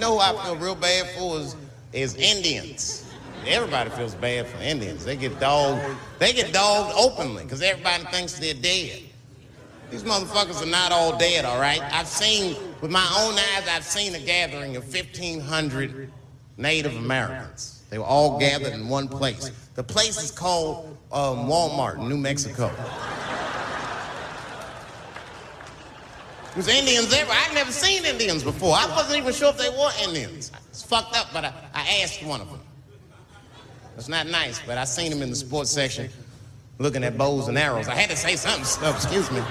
know who I feel real bad for is, is Indians. Everybody feels bad for Indians. They get dogged. They get dogged openly because everybody thinks they're dead. These motherfuckers are not all dead, all right? I've seen, with my own eyes, I've seen a gathering of 1,500 Native Americans. They were all gathered in one place. The place is called um, Walmart New Mexico. There's Indians there. I'd never seen Indians before. I wasn't even sure if they were Indians. It's fucked up, but I, I asked one of them. It's not nice, but I seen him in the sports section looking at bows and arrows. I had to say something. Oh, excuse me.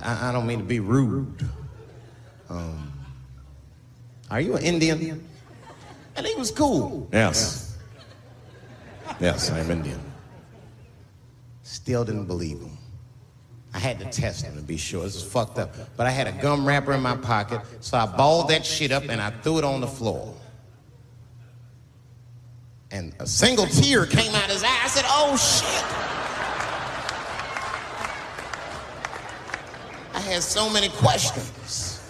I, I don't mean to be rude. Um, are you an Indian? And he was cool. Yes. Yes, I'm Indian. Still didn't believe him. I had to test him to be sure. This is fucked up. But I had a gum wrapper in my pocket, so I balled that shit up and I threw it on the floor. And a single tear came out his eye. I said, oh shit. I had so many questions.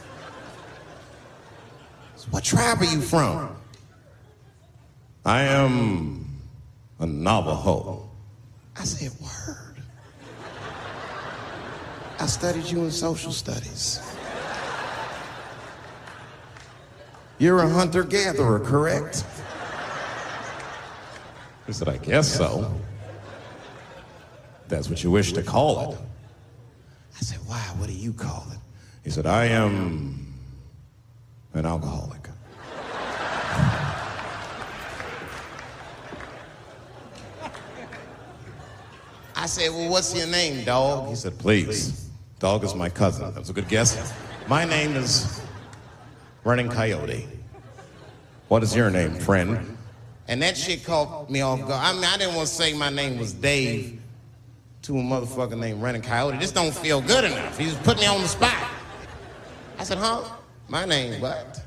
What tribe are you from? I am a Navajo. I said, word. I studied you in social studies. You're a hunter gatherer, correct? He said, I guess so. That's what you wish to call it. I said, why? What do you call it? He said, I am an alcoholic. I said, well, what's your name, dog? He said, please. Dog is my cousin. That was a good guess. My name is Running Coyote. What is your name, friend? And that shit caught me off guard. I mean, I didn't want to say my name was Dave to a motherfucker named Running Coyote. This don't feel good enough. He just put me on the spot. I said, huh? My name what?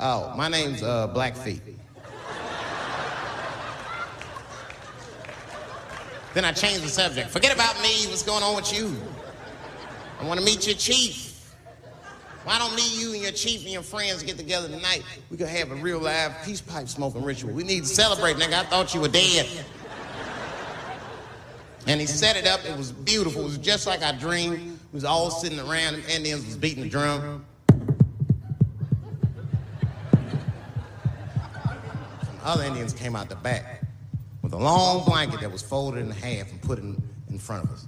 Oh, my name's uh, Blackfeet. Then I changed the subject. Forget about me. What's going on with you? I want to meet your chief. Why don't me, you, and your chief and your friends get together tonight? We could have a real live peace pipe smoking ritual. We need to celebrate, nigga. I thought you were dead. And he set it up. It was beautiful. It was just like I dreamed. We was all sitting around. Indians was beating the drum. Some other Indians came out the back with a long blanket that was folded in half and put in, in front of us.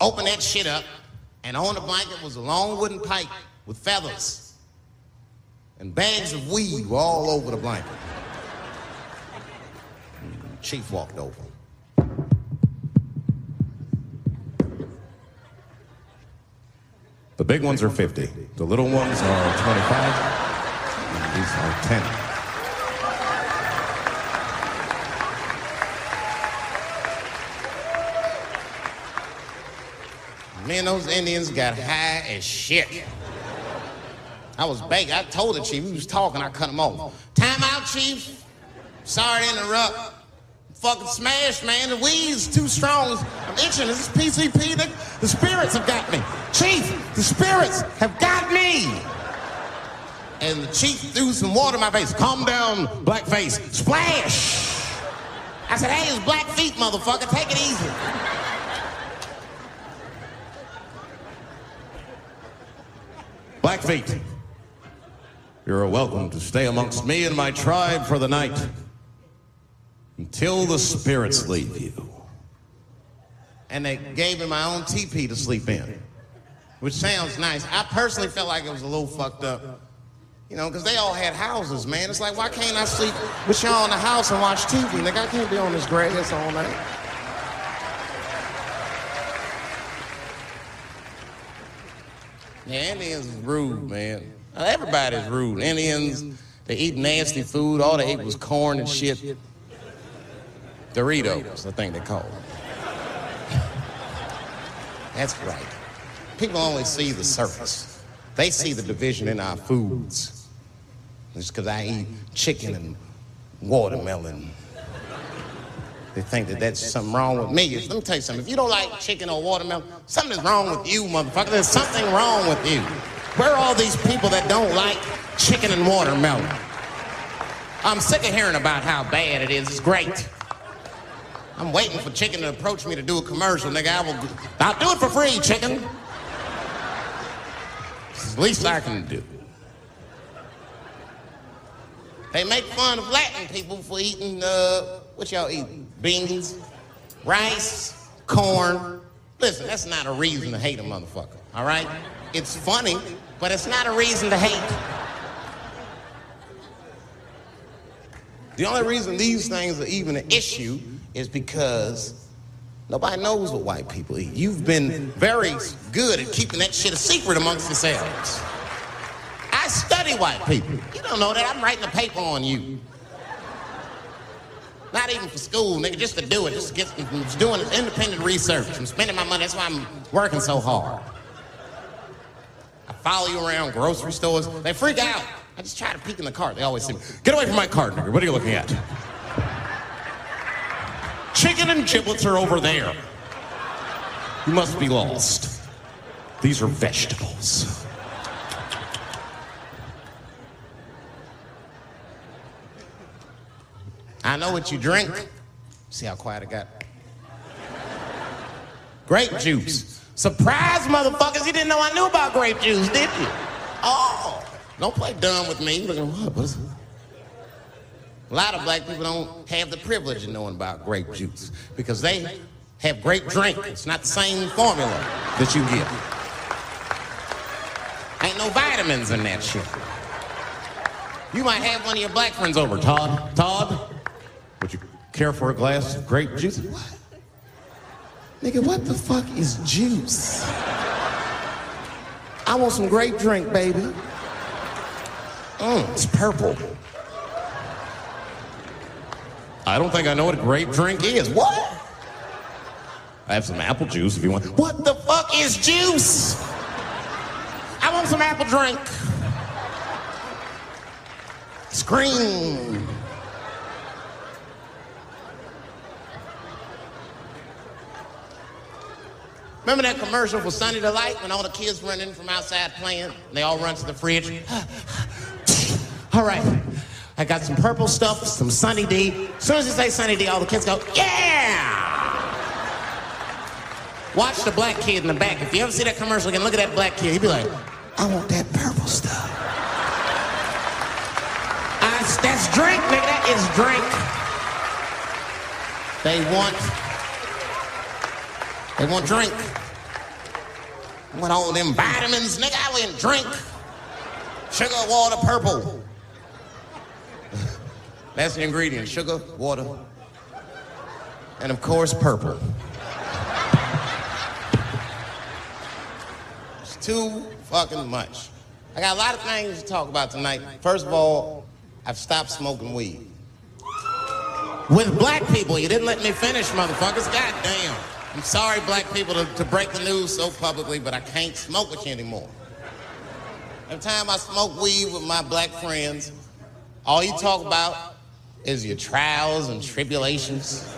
Open that shit up, and on the blanket was a long wooden pipe with feathers. And bags of weed were all over the blanket. Chief walked over. The big ones are 50. The little ones are 25. And these are 10. Me and those Indians got high as shit. I was begging. I told the chief, he was talking, I cut him off. Time out, chief. Sorry to interrupt. Fucking smash, man. The weed's too strong. I'm itching. This is PCP. The, the spirits have got me. Chief, the spirits have got me. And the chief threw some water in my face. Calm down, blackface. Splash. I said, hey, it's black feet, motherfucker. Take it easy. Blackfeet, you're welcome to stay amongst me and my tribe for the night until the spirits leave you. And they gave me my own teepee to sleep in, which sounds nice. I personally felt like it was a little fucked up. You know, because they all had houses, man. It's like, why can't I sleep with y'all in the house and watch TV? Like, I can't be on this grass all night. Yeah, Indians is rude, man. Everybody's rude. Indians, they eat nasty food. All they ate was corn and shit. Doritos, I think they call them. That's right. People only see the surface. They see the division in our foods. Just because I eat chicken and watermelon. They think that that's something wrong with me. Let me tell you something. If you don't like chicken or watermelon, something is wrong with you, motherfucker. There's something wrong with you. Where are all these people that don't like chicken and watermelon? I'm sick of hearing about how bad it is. It's great. I'm waiting for chicken to approach me to do a commercial, nigga. I will. I'll do it for free, chicken. It's the least I can do. They make fun of Latin people for eating, uh, what y'all eat? Beans, rice, corn. Listen, that's not a reason to hate a motherfucker, all right? It's funny, but it's not a reason to hate. The only reason these things are even an issue is because nobody knows what white people eat. You've been very good at keeping that shit a secret amongst yourselves. I study white people. You don't know that. I'm writing a paper on you. Not even for school, nigga, just to do it. Just get, just doing independent research. I'm spending my money. That's why I'm working so hard. I follow you around grocery stores. They freak out. I just try to peek in the cart. They always say, get away from my cart, nigga. What are you looking at? Chicken and giblets are over there. You must be lost. These are vegetables. I know what you drink. See how quiet I got? Grape juice. Surprise, motherfuckers. You didn't know I knew about grape juice, did you? Oh, don't play dumb with me. Looking what? What's a lot of black people don't have the privilege of knowing about grape juice because they have grape drink. It's not the same formula that you get. Ain't no vitamins in that shit. You might have one of your black friends over, Todd. Todd, care for a glass of grape juice? What? Nigga, what the fuck is juice? I want some grape drink, baby. Mmm, it's purple. I don't think I know what a grape drink is. What? I have some apple juice if you want. What the fuck is juice? I want some apple drink. Scream. Remember that commercial for Sunny Delight when all the kids run in from outside playing? And they all run to the fridge. all right. I got some purple stuff, some Sunny D. As soon as you say Sunny D, all the kids go, yeah! Watch the black kid in the back. If you ever see that commercial again, look at that black kid. He'd be like, I want that purple stuff. I, that's drink, nigga. That is drink. They want, they want drink. I want all them vitamins, nigga. I want drink. Sugar, water, purple. That's the ingredient sugar, water, and of course, purple. It's too fucking much. I got a lot of things to talk about tonight. First of all, I've stopped smoking weed. With black people, you didn't let me finish, motherfuckers. God damn. I'm sorry, black people, to, to break the news so publicly, but I can't smoke with you anymore. Every time I smoke weed with my black friends, all you talk about is your trials and tribulations.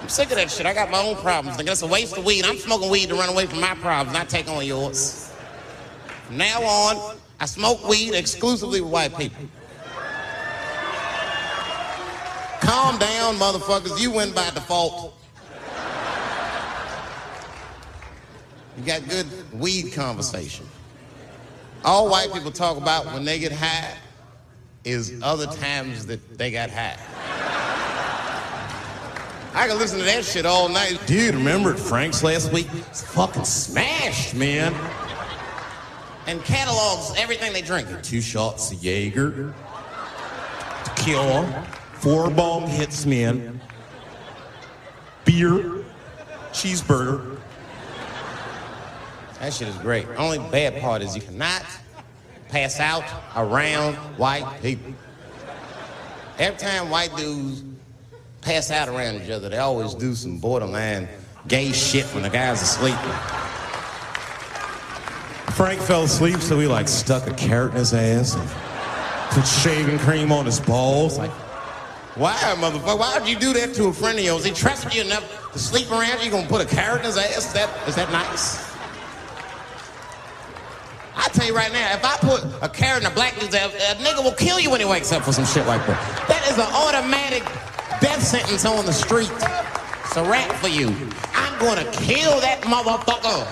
I'm sick of that shit. I got my own problems. Nigga, that's a waste of weed. I'm smoking weed to run away from my problems, not take on yours. From now on, I smoke weed exclusively with white people. Calm down, motherfuckers. You win by default. You got good weed conversation. All white people talk about when they get high is other times that they got high. I can listen to that shit all night. Dude, remember at Frank's last week? It's fucking smashed, man. And catalogs everything they drink. Two shots of Jaeger, tequila, four bong hits, man, beer, cheeseburger. That shit is great. Only bad part is you cannot pass out around white people. Every time white dudes pass out around each other, they always do some borderline gay shit when the guy's asleep. Frank fell asleep, so we like stuck a carrot in his ass and put shaving cream on his balls. Like, Why, motherfucker? Why would you do that to a friend of yours? He trusted you enough to sleep around you. You gonna put a carrot in his ass? Is that, is that nice? I tell you right now, if I put a carrot in a black dude's ass, a nigga will kill you when he wakes up for some shit like that. That is an automatic death sentence on the street. It's a rap for you. I'm gonna kill that motherfucker.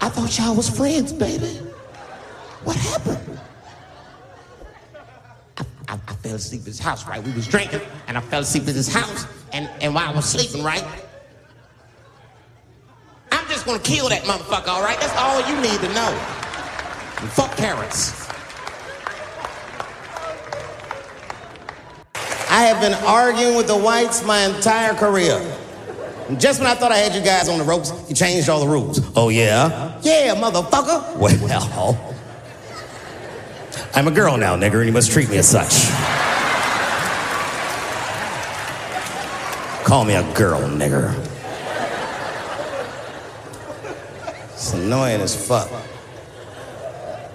I thought y'all was friends, baby. What happened? I, I, I fell asleep at his house, right? We was drinking, and I fell asleep at his house, and, and while I was sleeping, right? I'm gonna kill that motherfucker, all right? That's all you need to know. And fuck carrots. I have been arguing with the whites my entire career. And just when I thought I had you guys on the ropes, you changed all the rules. Oh, yeah? Yeah, motherfucker. Well, I'm a girl now, nigger, and you must treat me as such. Call me a girl, nigger. It's annoying as fuck.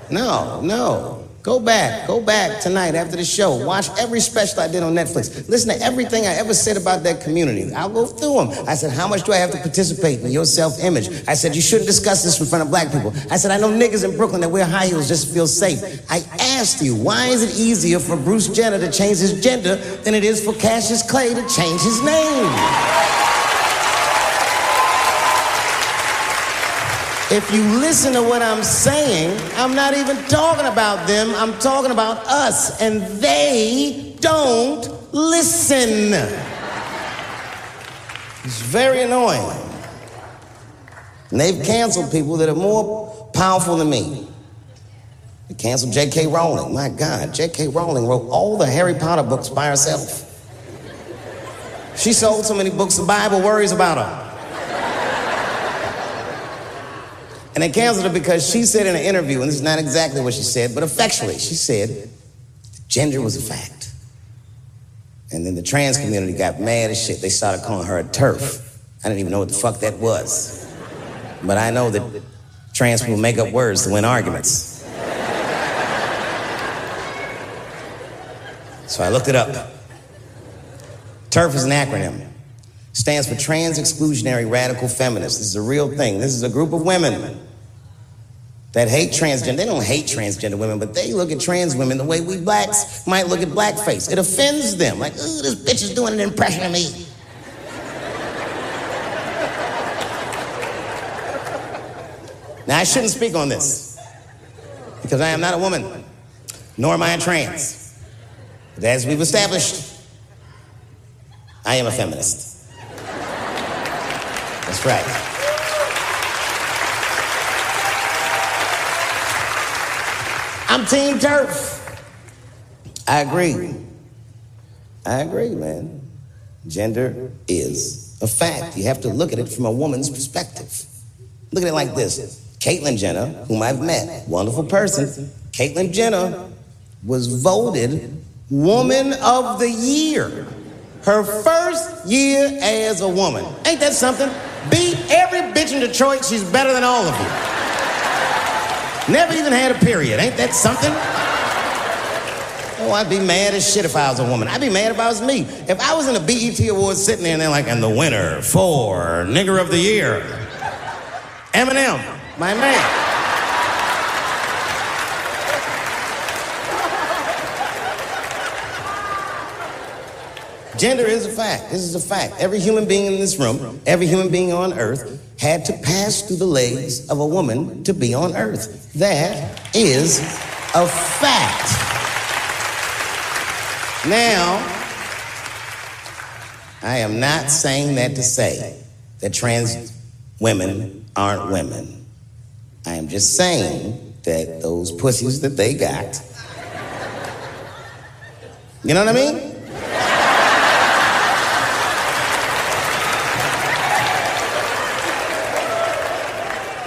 No, no. Go back. Go back tonight after the show. Watch every special I did on Netflix. Listen to everything I ever said about that community. I'll go through them. I said, How much do I have to participate in your self image? I said, You shouldn't discuss this in front of black people. I said, I know niggas in Brooklyn that wear high heels just to feel safe. I asked you, why is it easier for Bruce Jenner to change his gender than it is for Cassius Clay to change his name? If you listen to what I'm saying, I'm not even talking about them, I'm talking about us, and they don't listen. It's very annoying. And they've canceled people that are more powerful than me. They canceled J.K. Rowling. My God, J.K. Rowling wrote all the Harry Potter books by herself. She sold so many books, the Bible worries about her. And they canceled her because she said in an interview, and this is not exactly what she said, but effectually, she said gender was a fact. And then the trans community got mad as shit. They started calling her a TERF. I didn't even know what the fuck that was. But I know that trans people make up words to win arguments. So I looked it up. TERF is an acronym. Stands for Trans Exclusionary Radical Feminists. This is a real thing. This is a group of women that hate transgender. They don't hate transgender women, but they look at trans women the way we blacks might look at blackface. It offends them. Like, ooh, this bitch is doing an impression of me. Now, I shouldn't speak on this because I am not a woman, nor am I a trans. But as we've established, I am a feminist. That's right. I'm Team TERF. I agree. I agree, man. Gender is a fact. You have to look at it from a woman's perspective. Look at it like this Caitlyn Jenner, whom I've met, wonderful person. Caitlyn Jenner was voted Woman of the Year. Her first year as a woman. Ain't that something? Beat every bitch in Detroit. She's better than all of you. Never even had a period. Ain't that something? Oh, I'd be mad as shit if I was a woman. I'd be mad if I was me. If I was in a BET Awards sitting there and they're like, and the winner for Nigger of the Year, Eminem, my man. Gender is a fact. This is a fact. Every human being in this room, every human being on earth, had to pass through the legs of a woman to be on earth. That is a fact. Now, I am not saying that to say that trans women aren't women. I am just saying that those pussies that they got, you know what I mean?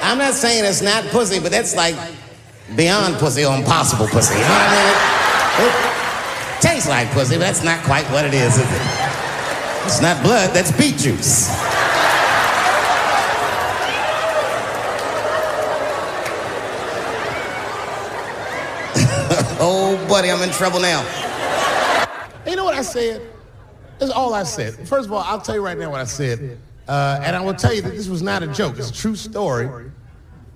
I'm not saying it's not pussy, but that's like beyond pussy or impossible pussy. You know what I mean? It tastes like pussy, but that's not quite what it is, is it? It's not blood, that's beet juice. oh, buddy, I'm in trouble now. You know what I said? That's all I said. First of all, I'll tell you right now what I said. Uh, and I will tell you that this was not a joke. It's a true story.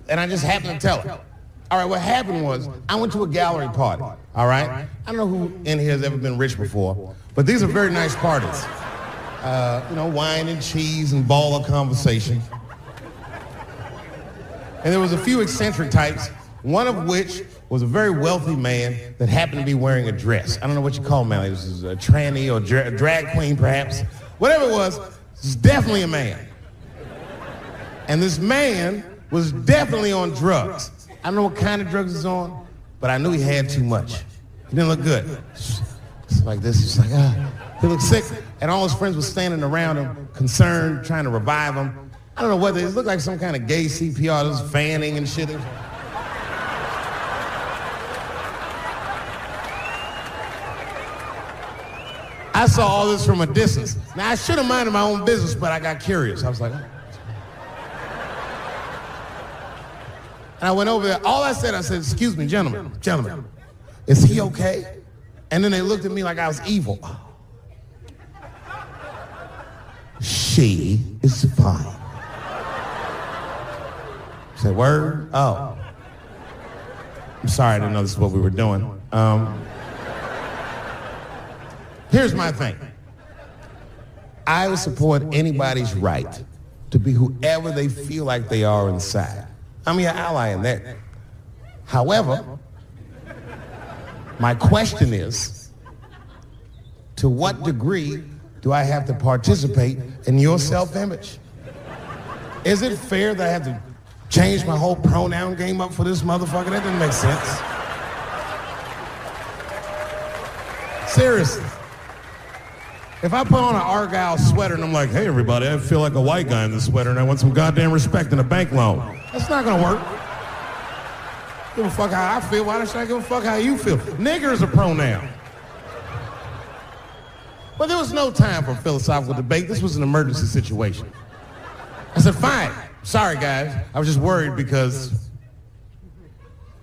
And I just happened to tell her. All right, what happened was I went to a gallery party. All right? I don't know who in here has ever been rich before, but these are very nice parties. Uh, you know, wine and cheese and ball of conversation. And there was a few eccentric types, one of which was a very wealthy man that happened to be wearing a dress. I don't know what you call him, man. It was a tranny or dra- drag queen, perhaps. Whatever it was, it's definitely a man. And this man was definitely on drugs. I don't know what kind of drugs he's on, but I knew he had too much. He didn't look good. It's like this. He's like, ah. He looked sick. And all his friends were standing around him, concerned, trying to revive him. I don't know whether it looked like some kind of gay CPR, this fanning and shit. I saw all this from a distance. Now, I should have minded my own business, but I got curious. I was like, oh. And I went over there. All I said, I said, excuse me, gentlemen, gentlemen, is he okay? And then they looked at me like I was evil. She is fine. Say word? Oh. I'm sorry, I didn't know this is what we were doing. Um, here's my thing. I would support anybody's right to be whoever they feel like they are inside. I'm your ally in that. However, my question is, to what degree do I have to participate in your self-image? Is it fair that I have to change my whole pronoun game up for this motherfucker? That doesn't make sense. Seriously. If I put on an Argyle sweater and I'm like, hey everybody, I feel like a white guy in this sweater and I want some goddamn respect and a bank loan. That's not gonna work. Give a fuck how I feel. Why should I give a fuck how you feel? Nigger is a pronoun. But there was no time for philosophical debate. This was an emergency situation. I said, fine. Sorry, guys. I was just worried because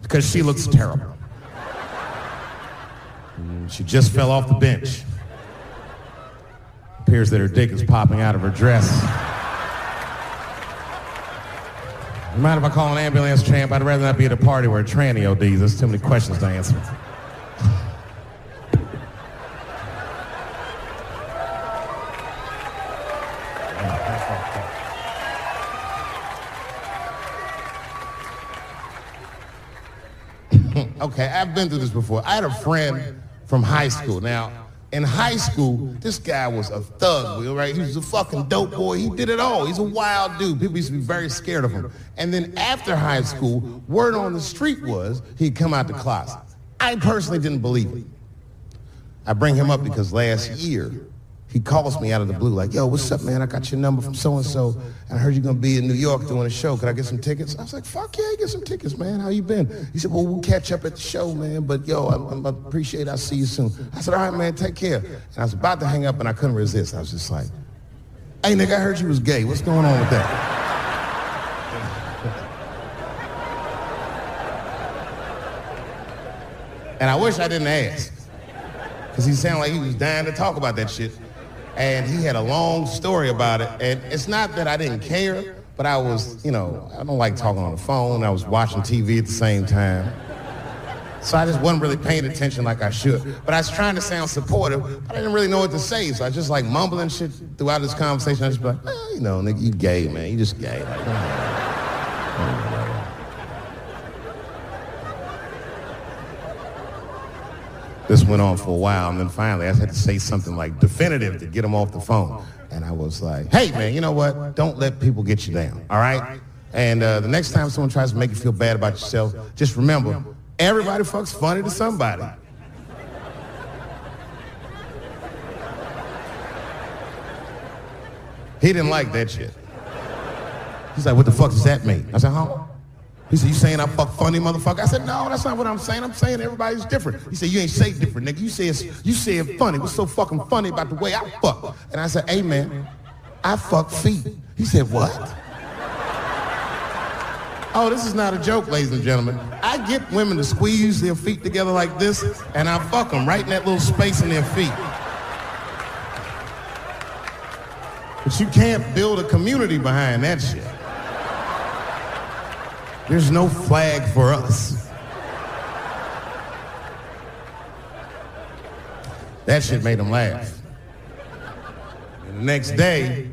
because she looks terrible. She just fell off the bench. Appears that her dick is popping out of her dress. You mind if I call an ambulance, champ? I'd rather not be at a party where a tranny ODs. There's too many questions to answer. okay, I've been through this before. I had a friend from high school. Now, in high school, this guy was a thug, right? He was a fucking dope boy. He did it all. He's a wild dude. People used to be very scared of him. And then after high school, word on the street was he'd come out the closet. I personally didn't believe it. I bring him up because last year, he calls me out of the blue like, yo, what's up, man? I got your number from so-and-so, and I heard you're to be in New York doing a show. Could I get some tickets? I was like, fuck yeah, get some tickets, man. How you been? He said, well, we'll catch up at the show, man, but yo, I, I appreciate I'll see you soon. I said, all right, man, take care. And I was about to hang up, and I couldn't resist. I was just like, hey, nigga, I heard you was gay. What's going on with that? and I wish I didn't ask. Because he sounded like he was dying to talk about that shit and he had a long story about it. And it's not that I didn't care, but I was, you know, I don't like talking on the phone. I was watching TV at the same time. So I just wasn't really paying attention like I should. But I was trying to sound supportive, but I didn't really know what to say. So I just like mumbling shit throughout this conversation. I just be like, eh, you know, nigga, you gay, man. You just gay. Like, This went on for a while, and then finally I had to say something like definitive to get him off the phone. And I was like, hey, man, you know what? Don't let people get you down, all right? And uh, the next time someone tries to make you feel bad about yourself, just remember, everybody fucks funny to somebody. He didn't like that shit. He's like, what the fuck does that mean? I said, huh? He said, you saying I fuck funny, motherfucker? I said, no, that's not what I'm saying. I'm saying everybody's different. He said, you ain't say different, nigga. You said, you said funny. What's so fucking funny about the way I fuck? And I said, hey, man, I fuck feet. He said, what? Oh, this is not a joke, ladies and gentlemen. I get women to squeeze their feet together like this, and I fuck them right in that little space in their feet. But you can't build a community behind that shit. There's no flag for us. That shit made him laugh. And the next day,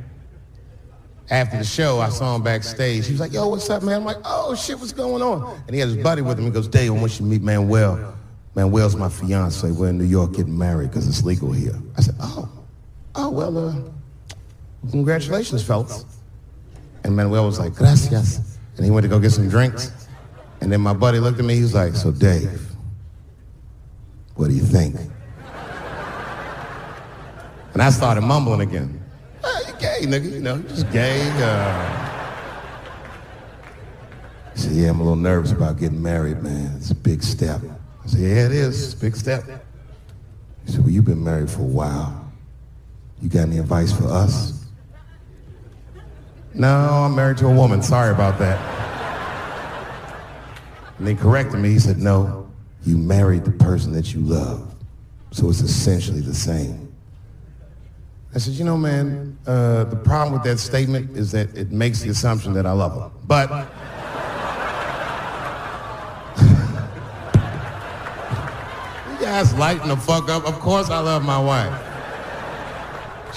after the show, I saw him backstage. He was like, yo, what's up, man? I'm like, oh, shit, what's going on? And he had his buddy with him. He goes, Dave, I want you to meet Manuel. Manuel's my fiance. We're in New York getting married because it's legal here. I said, oh, oh, well, uh, congratulations, fellas. And Manuel was like, gracias. And he went to go get some drinks. And then my buddy looked at me. He was like, so Dave, what do you think? And I started mumbling again. Oh, you gay, nigga, you know, just gay. Uh... He said, yeah, I'm a little nervous about getting married, man. It's a big step. I said, yeah, it is. It's a big step. He said, well, you've been married for a while. You got any advice for us? No, I'm married to a woman. Sorry about that. And he corrected me. He said, no, you married the person that you love. So it's essentially the same. I said, you know, man, uh, the problem with that statement is that it makes the assumption that I love her. But you guys lighten the fuck up. Of course I love my wife.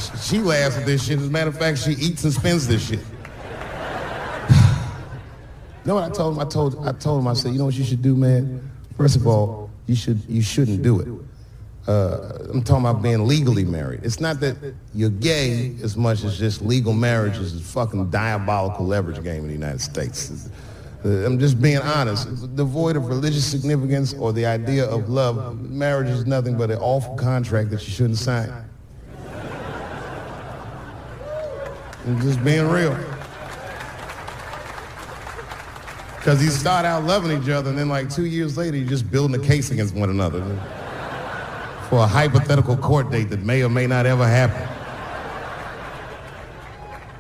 She laughs at this shit. As a matter of fact, she eats and spends this shit. You know what I told him? I told I told him I said, you know what you should do, man? First of all, you should you shouldn't do it. Uh, I'm talking about being legally married. It's not that you're gay as much as just legal marriage is a fucking diabolical leverage game in the United States. Uh, I'm just being honest. Devoid of religious significance or the idea of love, marriage is nothing but an awful contract that you shouldn't sign. I'm just being real. Because you start out loving each other, and then like two years later, you're just building a case against one another for a hypothetical court date that may or may not ever happen.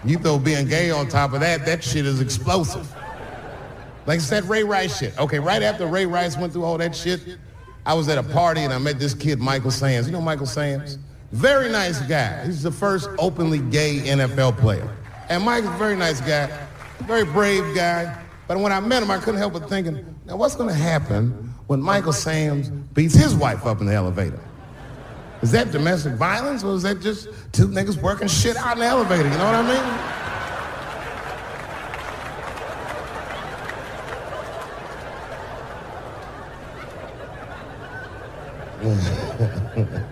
You throw being gay on top of that, that shit is explosive. Like I said, Ray Rice shit. Okay, right after Ray Rice went through all that shit, I was at a party and I met this kid, Michael Samms. You know Michael Samms? Very nice guy. He's the first openly gay NFL player. And Mike's a very nice guy, very brave guy. But when I met him, I couldn't help but thinking, now what's going to happen when Michael Samms beats his wife up in the elevator? Is that domestic violence or is that just two niggas working shit out in the elevator? You know what I mean?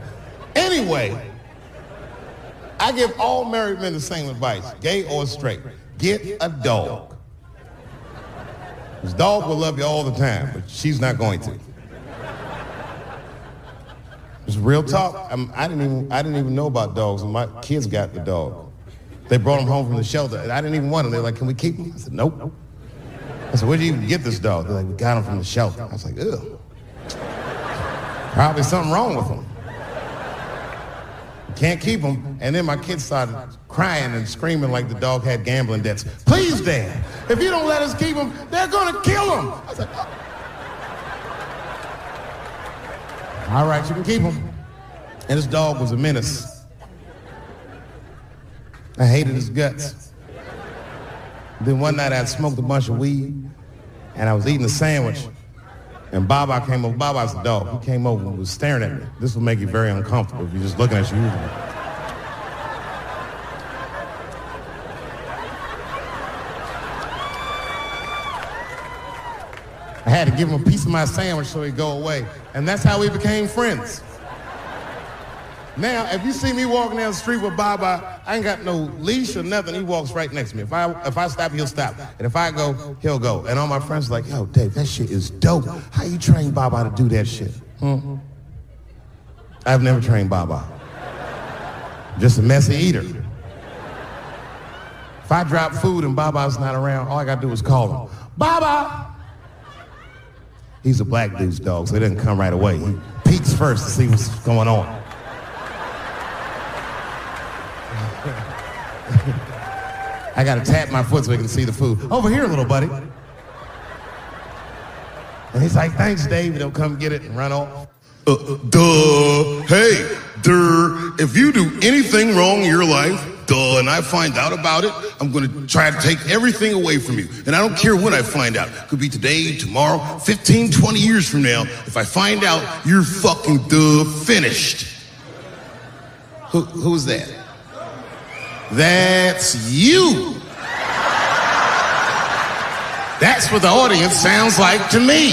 anyway, I give all married men the same advice, gay or straight. Get a dog. His dog will love you all the time, but she's not going to. It's real talk. I'm, I didn't even I didn't even know about dogs, and my kids got the dog. They brought him home from the shelter, and I didn't even want him. They're like, "Can we keep him?" I said, "Nope." I said, "Where'd you even get this dog?" They're like, "We got him from the shelter." I was like, "Ugh." Probably something wrong with him. Can't keep him. And then my kids started crying and screaming like the dog had gambling debts. Please, Dad, if you don't let us keep him, they're going to kill him. I like, oh. All right, you can keep him. And this dog was a menace. I hated his guts. Then one night I smoked a bunch of weed and I was eating a sandwich. And Baba came over. Baba's the dog. He came over and was staring at me. This will make you very uncomfortable if you're just looking at you. I had to give him a piece of my sandwich so he'd go away. And that's how we became friends. Now, if you see me walking down the street with Baba, I ain't got no leash or nothing. He walks right next to me. If I if I stop, he'll stop. And if I go, he'll go. And all my friends are like, yo, Dave, that shit is dope. How you train Baba to do that shit? Hmm? I've never trained Baba. Just a messy eater. If I drop food and Baba's not around, all I gotta do is call him. Baba! He's a black dude's dog, so he doesn't come right away. He peeks first to see what's going on. I gotta tap my foot so he can see the food. Over here, little buddy. And he's like, thanks, Dave. He'll come get it and run off. Uh, duh. Hey, duh. If you do anything wrong in your life, duh, and I find out about it, I'm going to try to take everything away from you. And I don't care when I find out. Could be today, tomorrow, 15, 20 years from now. If I find out, you're fucking duh finished. Who, who's that? That's you. That's what the audience sounds like to me.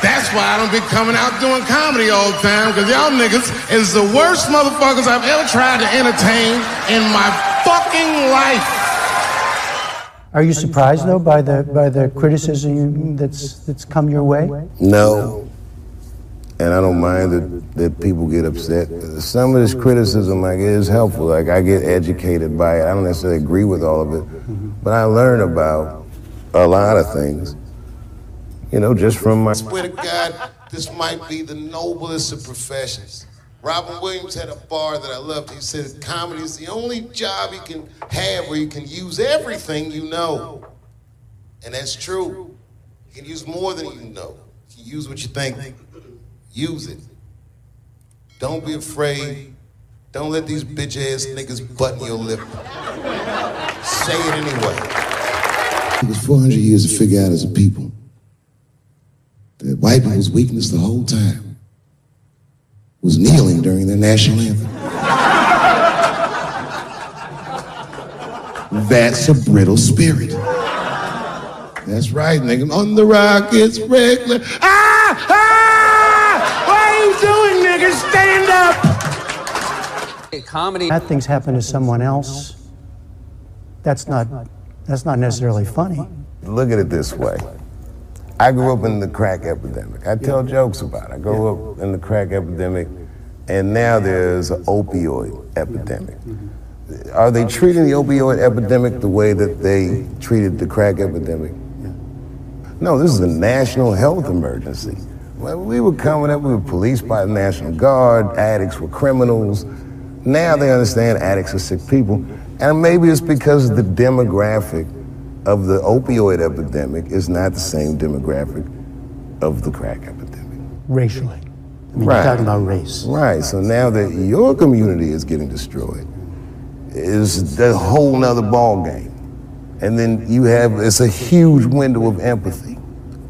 That's why I don't be coming out doing comedy all the time, because y'all niggas is the worst motherfuckers I've ever tried to entertain in my fucking life. Are you surprised though by the by the criticism you, that's that's come your way? No. And I don't mind that, that people get upset. Some of this criticism like is helpful. Like I get educated by it. I don't necessarily agree with all of it, but I learn about a lot of things. You know, just from my I swear to God, this might be the noblest of professions. Robin Williams had a bar that I loved. He said comedy is the only job you can have where you can use everything you know. And that's true. You can use more than you know. You can use what you think. Use it. Don't be afraid. Don't let these bitch ass niggas button your lip. Say it anyway. It was 400 years to figure out as a people that white people's weakness the whole time was kneeling during their national anthem. That's a brittle spirit. That's right, nigga. On the rock, it's regular. Ah! Ah! Comedy. Bad things happen to someone else. That's not that's not necessarily funny. Look at it this way. I grew up in the crack epidemic. I tell jokes about it. I grew up in the crack epidemic, and now there's an opioid epidemic. Are they treating the opioid epidemic the way that they treated the crack epidemic? No, this is a national health emergency. When we were coming up, we were policed by the National Guard, addicts were criminals. Now they understand addicts are sick people. And maybe it's because the demographic of the opioid epidemic is not the same demographic of the crack epidemic. Racially. I mean, right. You're talking about race. Right. So now that your community is getting destroyed, is a whole nother ball game. And then you have it's a huge window of empathy.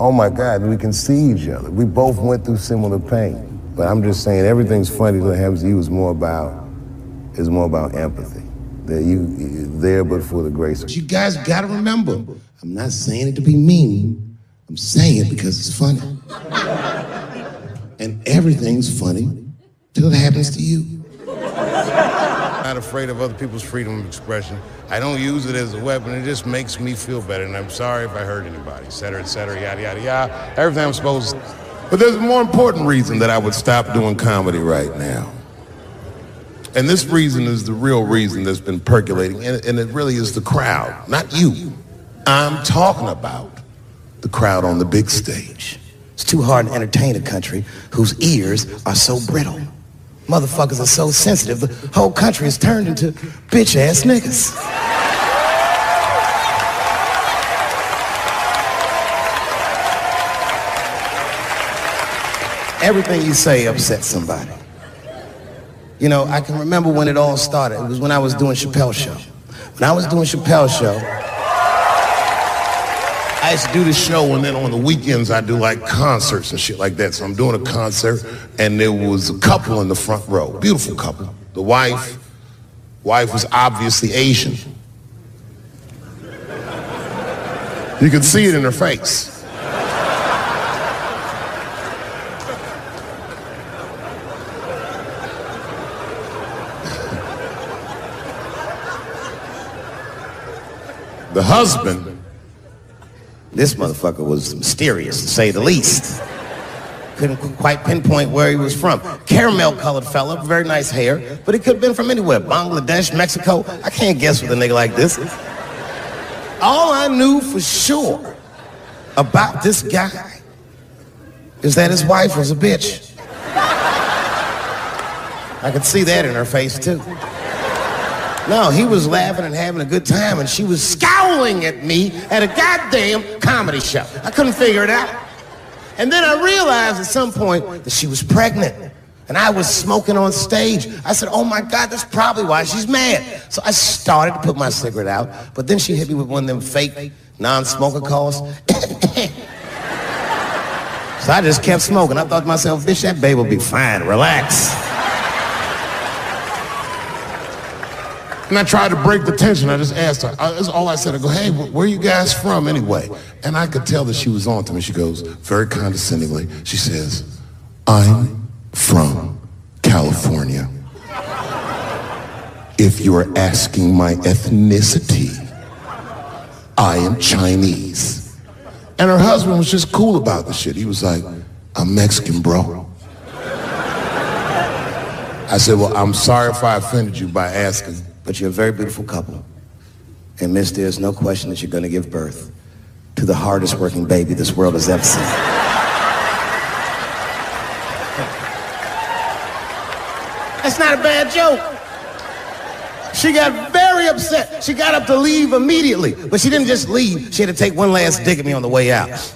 Oh my God, we can see each other. We both went through similar pain. But I'm just saying everything's funny that happens to you is more about is more about empathy. That you there but for the grace. But you guys gotta remember, I'm not saying it to be mean. I'm saying it because it's funny. and everything's funny till it happens to you. Not afraid of other people's freedom of expression. I don't use it as a weapon. It just makes me feel better. And I'm sorry if I hurt anybody, et cetera, et cetera, yada, yada, yada. Everything I'm supposed to. But there's a more important reason that I would stop doing comedy right now. And this reason is the real reason that's been percolating, and, and it really is the crowd, not you. I'm talking about the crowd on the big stage. It's too hard to entertain a country whose ears are so brittle. Motherfuckers are so sensitive, the whole country is turned into bitch ass niggas. Everything you say upsets somebody. You know, I can remember when it all started. It was when I was doing Chappelle Show. When I was doing Chappelle Show, I used to do the show, and then on the weekends I do like concerts and shit like that. So I'm doing a concert, and there was a couple in the front row, beautiful couple. The wife, wife was obviously Asian. You could see it in her face. The husband, this motherfucker was mysterious to say the least. Couldn't quite pinpoint where he was from. Caramel colored fella, very nice hair, but he could have been from anywhere. Bangladesh, Mexico. I can't guess with a nigga like this. All I knew for sure about this guy is that his wife was a bitch. I could see that in her face too. No, he was laughing and having a good time, and she was scowling at me at a goddamn comedy show. I couldn't figure it out. And then I realized at some point that she was pregnant. And I was smoking on stage. I said, oh my God, that's probably why she's mad. So I started to put my cigarette out, but then she hit me with one of them fake non-smoker calls. so I just kept smoking. I thought to myself, bitch, that babe will be fine. Relax. And I tried to break the tension. I just asked her. I, that's all I said. I go, hey, wh- where you guys from anyway? And I could tell that she was on to me. She goes, very condescendingly, she says, I'm from California. If you're asking my ethnicity, I am Chinese. And her husband was just cool about the shit. He was like, I'm Mexican, bro. I said, well, I'm sorry if I offended you by asking. But you're a very beautiful couple. And miss, there's no question that you're going to give birth to the hardest working baby this world has ever seen. That's not a bad joke. She got very upset. She got up to leave immediately. But she didn't just leave. She had to take one last dig at me on the way out.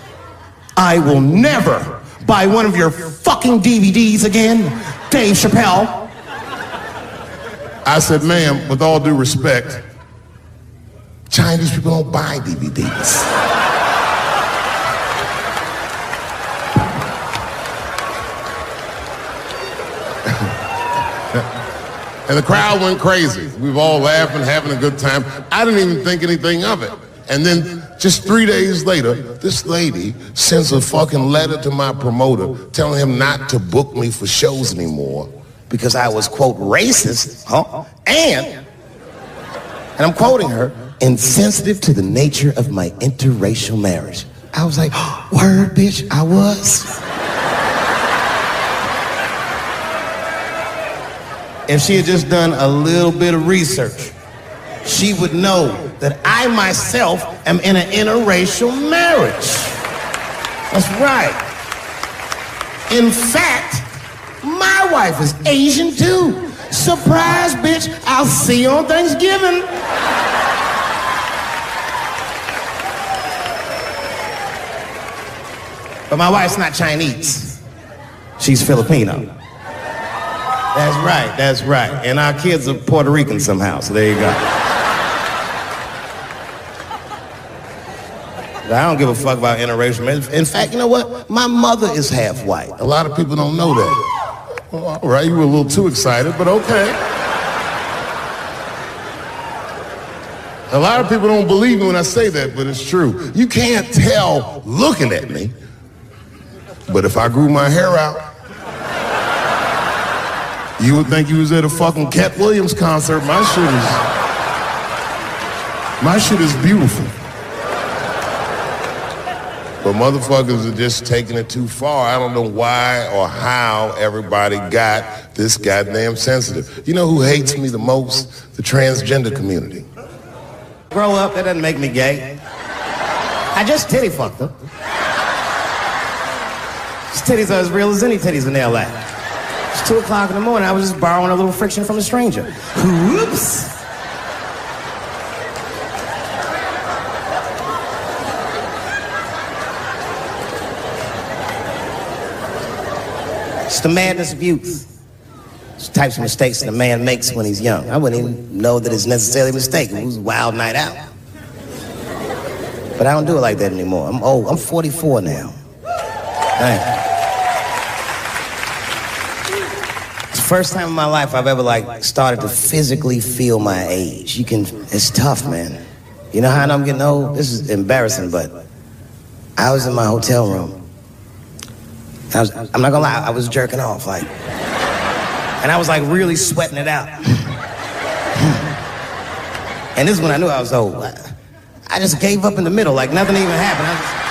I will never buy one of your fucking DVDs again, Dave Chappelle. I said, ma'am, with all due respect, Chinese people don't buy DVDs. and the crowd went crazy. We were all laughing, having a good time. I didn't even think anything of it. And then just three days later, this lady sends a fucking letter to my promoter telling him not to book me for shows anymore because I was, quote, racist, huh? And, and I'm quoting her, insensitive to the nature of my interracial marriage. I was like, word, bitch, I was. if she had just done a little bit of research, she would know that I myself am in an interracial marriage. That's right. In fact, my wife is Asian too. Surprise, bitch. I'll see you on Thanksgiving. But my wife's not Chinese. She's Filipino. That's right, that's right. And our kids are Puerto Rican somehow, so there you go. I don't give a fuck about interracial marriage. In fact, you know what? My mother is half white. A lot of people don't know that. Well, you were a little too excited, but okay. A lot of people don't believe me when I say that, but it's true. You can't tell looking at me, but if I grew my hair out, you would think you was at a fucking Katt Williams concert. My shit is, my shit is beautiful. But motherfuckers are just taking it too far. I don't know why or how everybody got this goddamn sensitive. You know who hates me the most? The transgender community. Grow up, that doesn't make me gay. I just titty fucked her. These titties are as real as any titties in LA. It's two o'clock in the morning. I was just borrowing a little friction from a stranger. Whoops. The madness of youth. It's the types of mistakes that a man makes when he's young. I wouldn't even know that it's necessarily a mistake. It was a wild night out. But I don't do it like that anymore. I'm old. I'm 44 now. You. It's the first time in my life I've ever like started to physically feel my age. You can, it's tough, man. You know how I know I'm getting old? This is embarrassing, but I was in my hotel room. I was, I'm not gonna lie, I was jerking off, like, and I was like really sweating it out. and this is when I knew I was old. I, I just gave up in the middle, like nothing even happened. I just,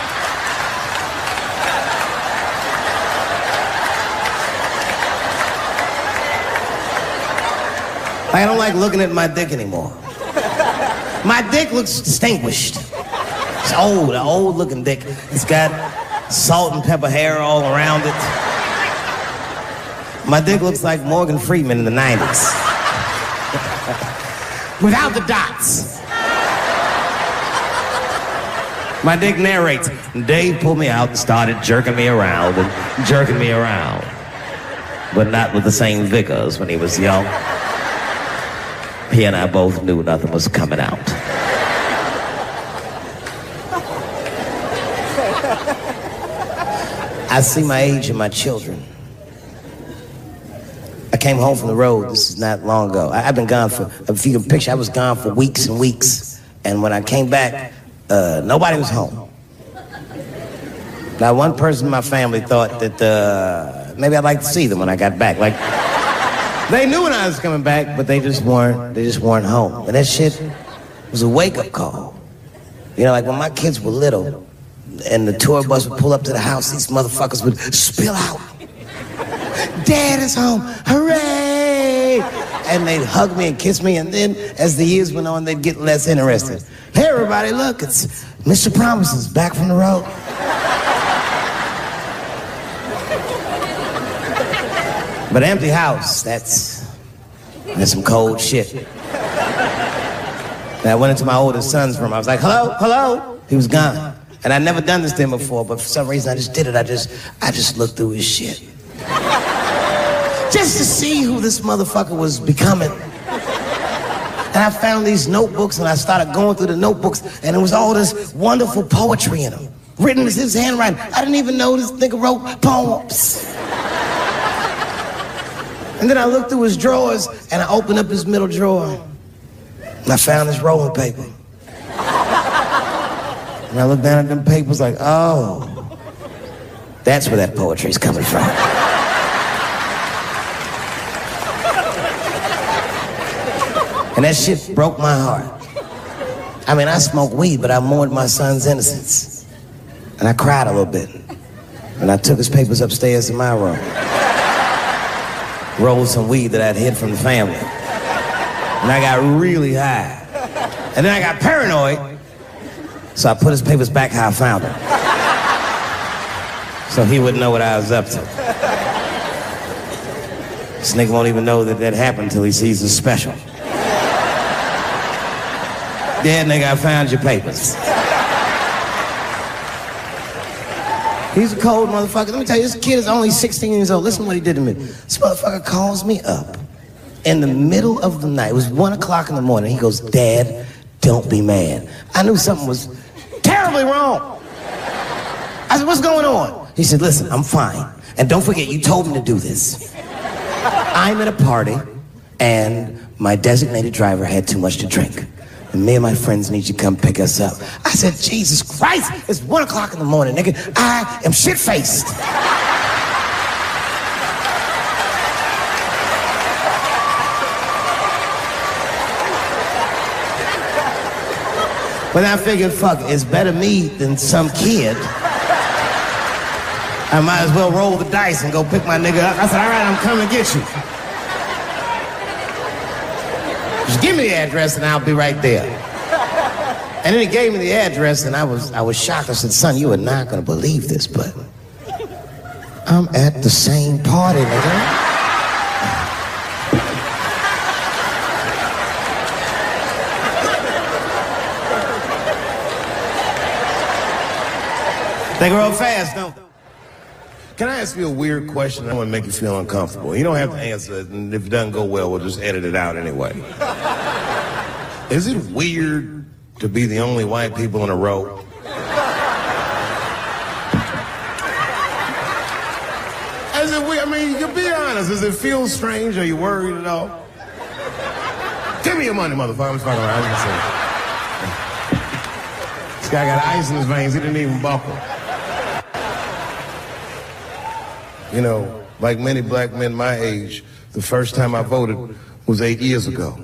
I don't like looking at my dick anymore. My dick looks distinguished. It's old, an old looking dick. It's got salt and pepper hair all around it. My dick looks like Morgan Freeman in the 90s. Without the dots. My dick narrates. Dave pulled me out and started jerking me around and jerking me around. but not with the same vigor as when he was young. He and I both knew nothing was coming out. I see my age in my children. I came home from the road. This is not long ago. I, have been gone for, if you can picture, I was gone for weeks and weeks. And when I came back, uh, nobody was home. Now, one person in my family thought that uh, maybe I'd like to see them when I got back. Like, they knew when I was coming back, but they just weren't. They just weren't home. And that shit was a wake-up call. You know, like when my kids were little, and the tour bus would pull up to the house, these motherfuckers would spill out. Dad is home, hooray! And they'd hug me and kiss me, and then as the years went on, they'd get less interested. Hey, everybody, look, it's Mr. Promises back from the road. But empty house, that's, that's some cold shit. And I went into my oldest son's room. I was like, hello, hello. He was gone. And I'd never done this him before, but for some reason I just did it. I just, I just looked through his shit. just to see who this motherfucker was becoming. And I found these notebooks and I started going through the notebooks and it was all this wonderful poetry in them. Written in his handwriting. I didn't even know this nigga wrote poems. And then I looked through his drawers and I opened up his middle drawer. And I found his rolling paper. And I looked down at them papers like, oh, that's where that poetry's coming from. And that shit broke my heart. I mean, I smoke weed, but I mourned my son's innocence. And I cried a little bit. And I took his papers upstairs to my room rolled some weed that I'd hid from the family. And I got really high. And then I got paranoid, so I put his papers back how I found them. So he wouldn't know what I was up to. This nigga won't even know that that happened until he sees the special. Yeah, nigga, I found your papers. He's a cold motherfucker. Let me tell you, this kid is only 16 years old. Listen to what he did to me. This motherfucker calls me up in the middle of the night. It was one o'clock in the morning. He goes, Dad, don't be mad. I knew something was terribly wrong. I said, what's going on? He said, listen, I'm fine. And don't forget, you told me to do this. I'm at a party, and my designated driver had too much to drink and me and my friends need you to come pick us up. I said, Jesus Christ, it's one o'clock in the morning, nigga. I am shit faced. But I figured, fuck, it's better me than some kid. I might as well roll the dice and go pick my nigga up. I said, all right, I'm coming to get you. Just give me the address and I'll be right there. And then he gave me the address and I was I was shocked. I said, son, you are not gonna believe this, but I'm at the same party, nigga. They grow fast, don't they? Can I ask you a weird question? I want to make you feel uncomfortable. You don't have to answer it, and if it doesn't go well, we'll just edit it out anyway. Is it weird to be the only white people in a row? Is it weird? I mean, you be honest. Does it feel strange? Are you worried at all? Give me your money, motherfucker. I'm just fucking around. This guy got ice in his veins. He didn't even buckle. You know, like many black men my age, the first time I voted was eight years ago.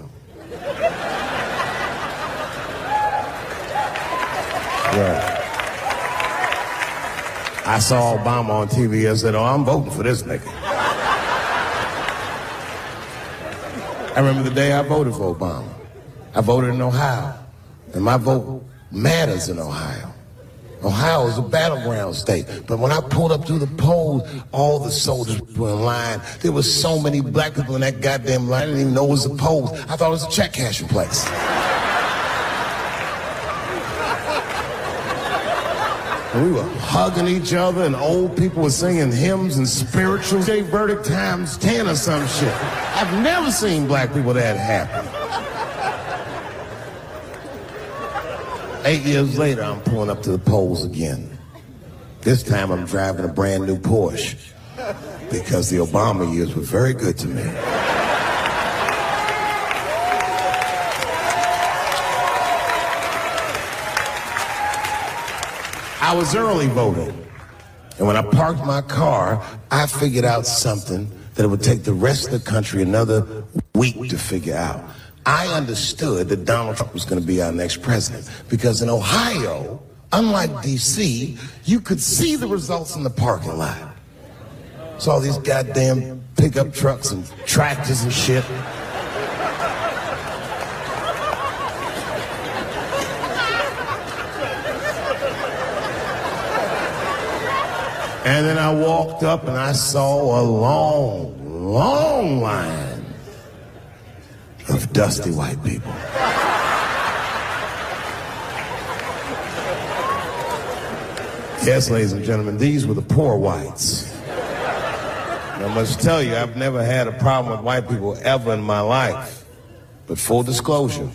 Right. I saw Obama on TV. I said, oh, I'm voting for this nigga. I remember the day I voted for Obama. I voted in Ohio. And my vote matters in Ohio. Ohio is a battleground state. But when I pulled up to the polls, all the soldiers were in line. There were so many black people in that goddamn line. I didn't even know it was a poll. I thought it was a check cashing place. We were hugging each other, and old people were singing hymns and spirituals. Gave verdict times 10 or some shit. I've never seen black people that happy. Eight years later, I'm pulling up to the polls again. This time I'm driving a brand new Porsche because the Obama years were very good to me. I was early voting. And when I parked my car, I figured out something that it would take the rest of the country another week to figure out. I understood that Donald Trump was going to be our next president because in Ohio, unlike DC, you could see the results in the parking lot. Saw these goddamn pickup trucks and tractors and shit. And then I walked up and I saw a long, long line of dusty white people. Yes, ladies and gentlemen, these were the poor whites. I must tell you, I've never had a problem with white people ever in my life. But full disclosure.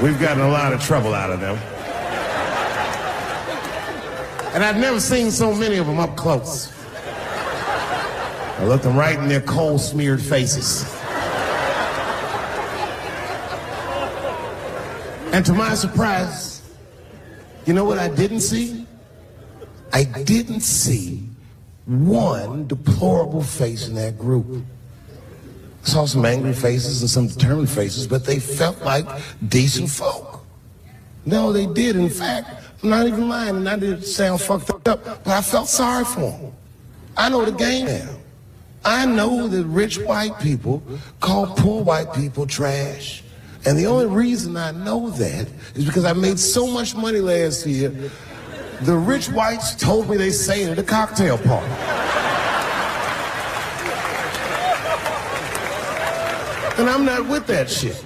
We've gotten a lot of trouble out of them. And I've never seen so many of them up close. I looked them right in their coal smeared faces. And to my surprise, you know what I didn't see? I didn't see one deplorable face in that group. I saw some angry faces and some determined faces, but they felt like decent folk. No, they did. In fact, I'm not even lying, and I didn't sound fucked up, but I felt sorry for them. I know the game now. I know that rich white people call poor white people trash. And the only reason I know that is because I made so much money last year. The rich whites told me they say it at a cocktail party. And I'm not with that shit.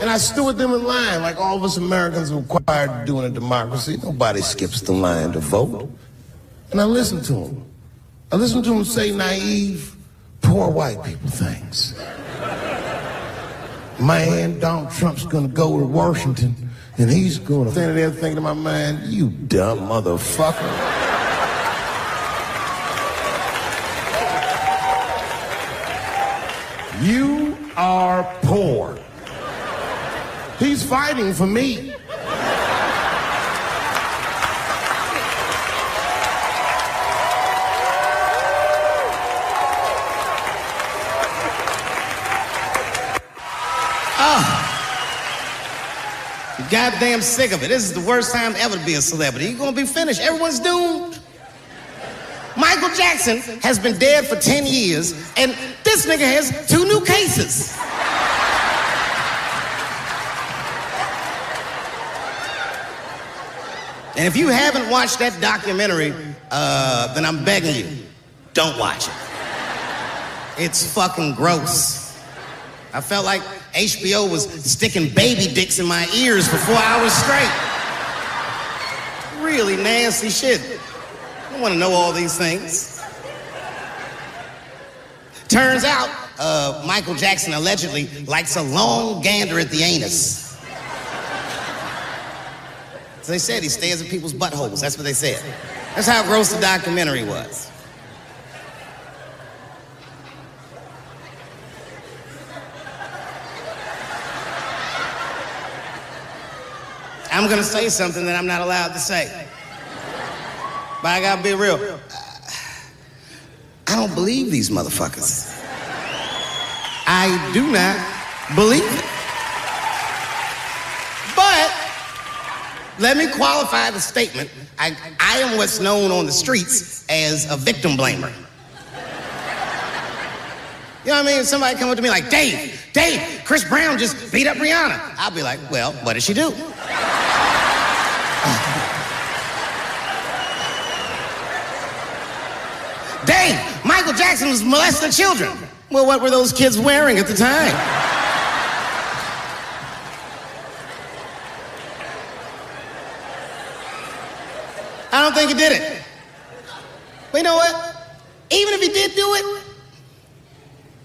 And I stood them in line like all of us Americans are required to do in a democracy. Nobody skips the line to vote. And I listened to them. I listened to them say naive, poor white people things. Man, Donald Trump's gonna go to Washington and he's gonna stand there thinking to my mind, you dumb motherfucker. You are poor. He's fighting for me. Goddamn sick of it. This is the worst time ever to be a celebrity. You're gonna be finished. Everyone's doomed. Michael Jackson has been dead for 10 years, and this nigga has two new cases. And if you haven't watched that documentary, uh, then I'm begging you, don't watch it. It's fucking gross. I felt like HBO was sticking baby dicks in my ears for four hours straight. Really nasty shit. I want to know all these things. Turns out, uh, Michael Jackson allegedly likes a long gander at the anus. So they said he stares at people's buttholes. That's what they said. That's how gross the documentary was. I'm gonna say something that I'm not allowed to say. But I gotta be real. I don't believe these motherfuckers. I do not believe it. But let me qualify the statement. I, I am what's known on the streets as a victim blamer. You know what I mean? Somebody come up to me like, Dave, Dave, Chris Brown just beat up Rihanna. I'll be like, well, what did she do? Dave, Michael Jackson was molesting children. Well, what were those kids wearing at the time? I don't think he did it. But you know what? Even if he did do it,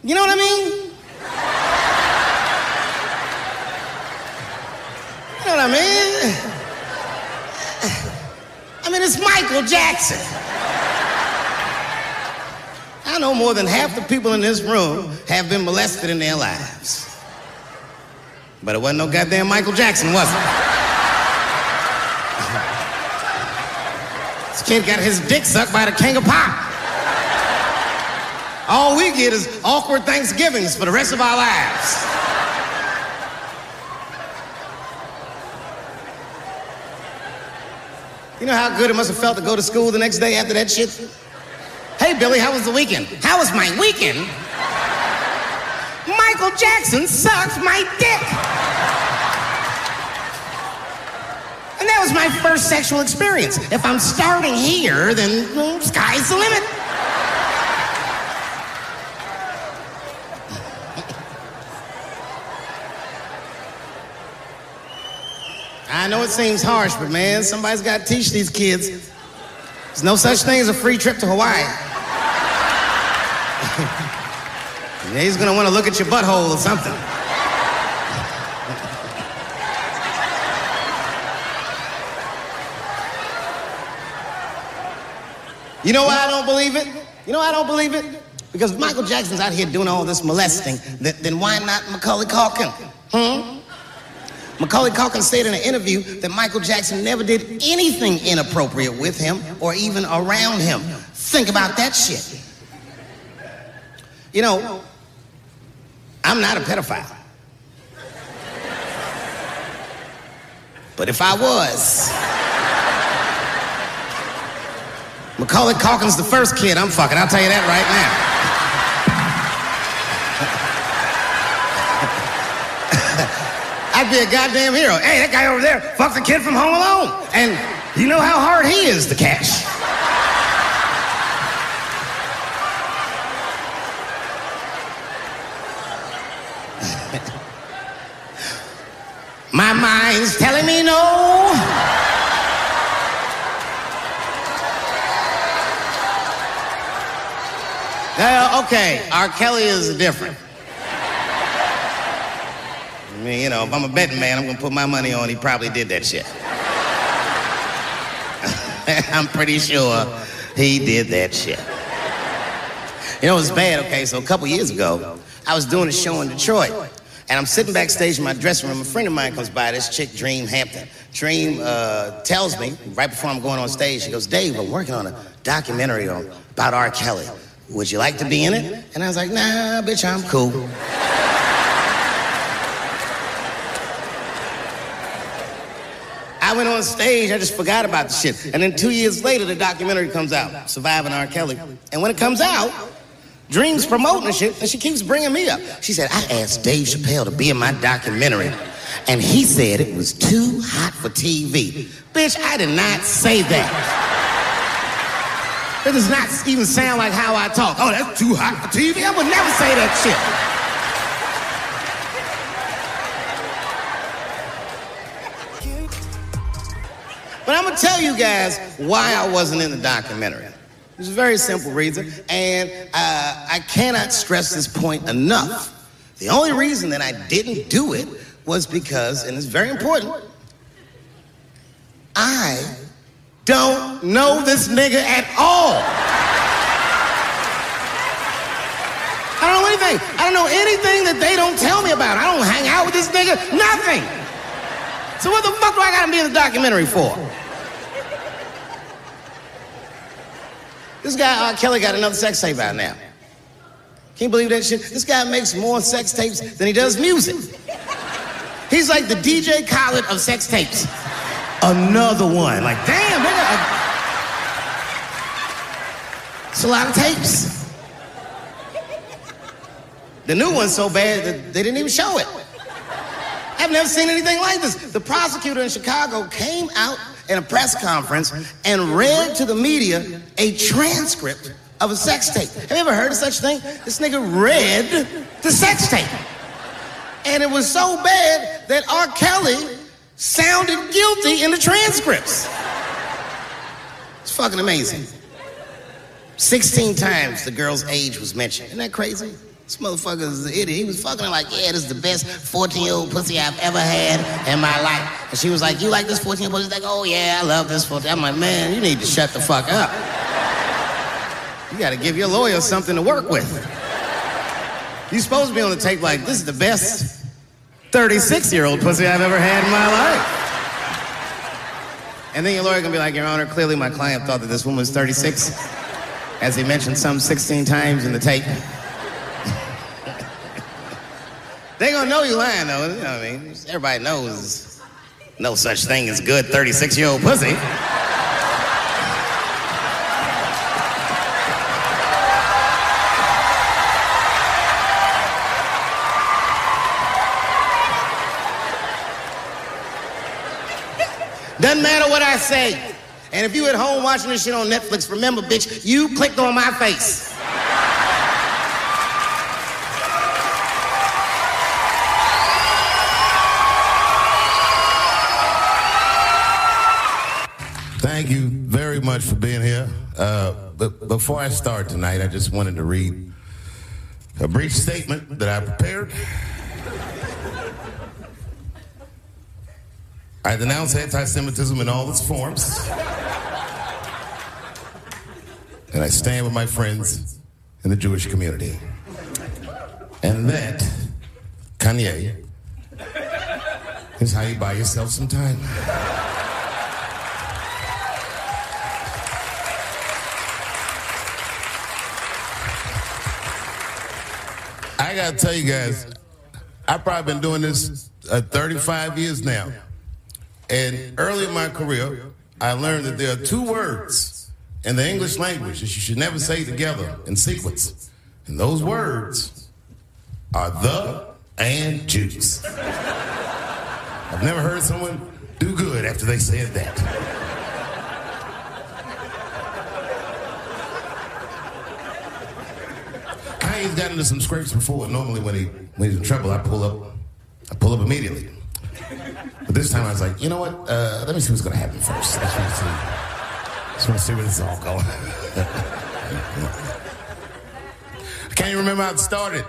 you know what I mean? You know what I mean? I mean, it's Michael Jackson. I know more than half the people in this room have been molested in their lives. But it wasn't no goddamn Michael Jackson, was it? this kid got his dick sucked by the king of pop. All we get is awkward Thanksgivings for the rest of our lives. You know how good it must have felt to go to school the next day after that shit? Hey, Billy, how was the weekend? How was my weekend? Michael Jackson sucked my dick. And that was my first sexual experience. If I'm starting here, then well, sky's the limit. I know it seems harsh, but man, somebody's got to teach these kids. There's no such thing as a free trip to Hawaii. yeah, he's gonna want to look at your butthole or something. You know why I don't believe it? You know why I don't believe it? Because Michael Jackson's out here doing all this molesting, then, then why not Macaulay Culkin? Hmm? Macaulay Culkin said in an interview that Michael Jackson never did anything inappropriate with him or even around him. Think about that shit. You know, I'm not a pedophile. But if I was, Macaulay Culkin's the first kid I'm fucking, I'll tell you that right now. I'd be a goddamn hero. Hey, that guy over there fucks the kid from Home Alone. And you know how hard he is to catch. My mind's telling me no. Uh, okay, R. Kelly is different. Mean, you know, if I'm a betting man, I'm gonna put my money on he probably did that shit. I'm pretty sure he did that shit. You know, it was bad, okay? So a couple years ago, I was doing a show in Detroit. And I'm sitting backstage in my dressing room. A friend of mine comes by, this chick, Dream Hampton. Dream uh, tells me, right before I'm going on stage, she goes, Dave, I'm working on a documentary on, about R. Kelly. Would you like to be in it? And I was like, nah, bitch, I'm cool. I went on stage, I just forgot about the shit. And then two years later, the documentary comes out, Surviving R. Kelly. And when it comes out, Dream's promoting the shit, and she keeps bringing me up. She said, I asked Dave Chappelle to be in my documentary, and he said it was too hot for TV. Bitch, I did not say that. That does not even sound like how I talk. Oh, that's too hot for TV? I would never say that shit. But I'm gonna tell you guys why I wasn't in the documentary. There's a very simple reason, and uh, I cannot stress this point enough. The only reason that I didn't do it was because, and it's very important, I don't know this nigga at all. I don't know anything. I don't know anything that they don't tell me about. I don't hang out with this nigga. Nothing. So what the fuck do I gotta be in the documentary for? This guy, R. Kelly, got another sex tape out now. Can you believe that shit? This guy makes more sex tapes than he does music. He's like the DJ Khaled of sex tapes. Another one. Like, damn, nigga. It's a lot of tapes. The new one's so bad that they didn't even show it. I've never seen anything like this. The prosecutor in Chicago came out in a press conference and read to the media a transcript of a sex tape. Have you ever heard of such thing? This nigga read the sex tape. And it was so bad that R. Kelly sounded guilty in the transcripts. It's fucking amazing. 16 times the girl's age was mentioned. Isn't that crazy? This motherfucker's an idiot. He was fucking her like, yeah, this is the best 14 year old pussy I've ever had in my life. And she was like, you like this 14 year old pussy? Like, oh yeah, I love this 14. I'm like, man, you need to shut the fuck up. You gotta give your lawyer something to work with. You supposed to be on the tape like, this is the best 36 year old pussy I've ever had in my life. And then your lawyer gonna be like, Your Honor, clearly my client thought that this woman was 36, as he mentioned some 16 times in the tape. They gonna know you lying though, you know what I mean? Everybody knows no such thing as good 36 year old pussy. Doesn't matter what I say. And if you at home watching this shit on Netflix, remember, bitch, you clicked on my face. Thank you very much for being here. Uh, but before I start tonight, I just wanted to read a brief statement that I prepared. I denounce anti Semitism in all its forms. And I stand with my friends in the Jewish community. And that, Kanye, is how you buy yourself some time. Gotta tell you guys, I've probably been doing this uh, 35 years now. And early in my career, I learned that there are two words in the English language that you should never say together in sequence. And those words are the and Jews. I've never heard someone do good after they said that. Kanye's got into some scrapes before. Normally, when he when he's in trouble, I pull up. I pull up immediately. But this time, I was like, you know what? Uh, let me see what's to happen first. I just want to see. Just want to see where this is all going. I can't even remember how it started.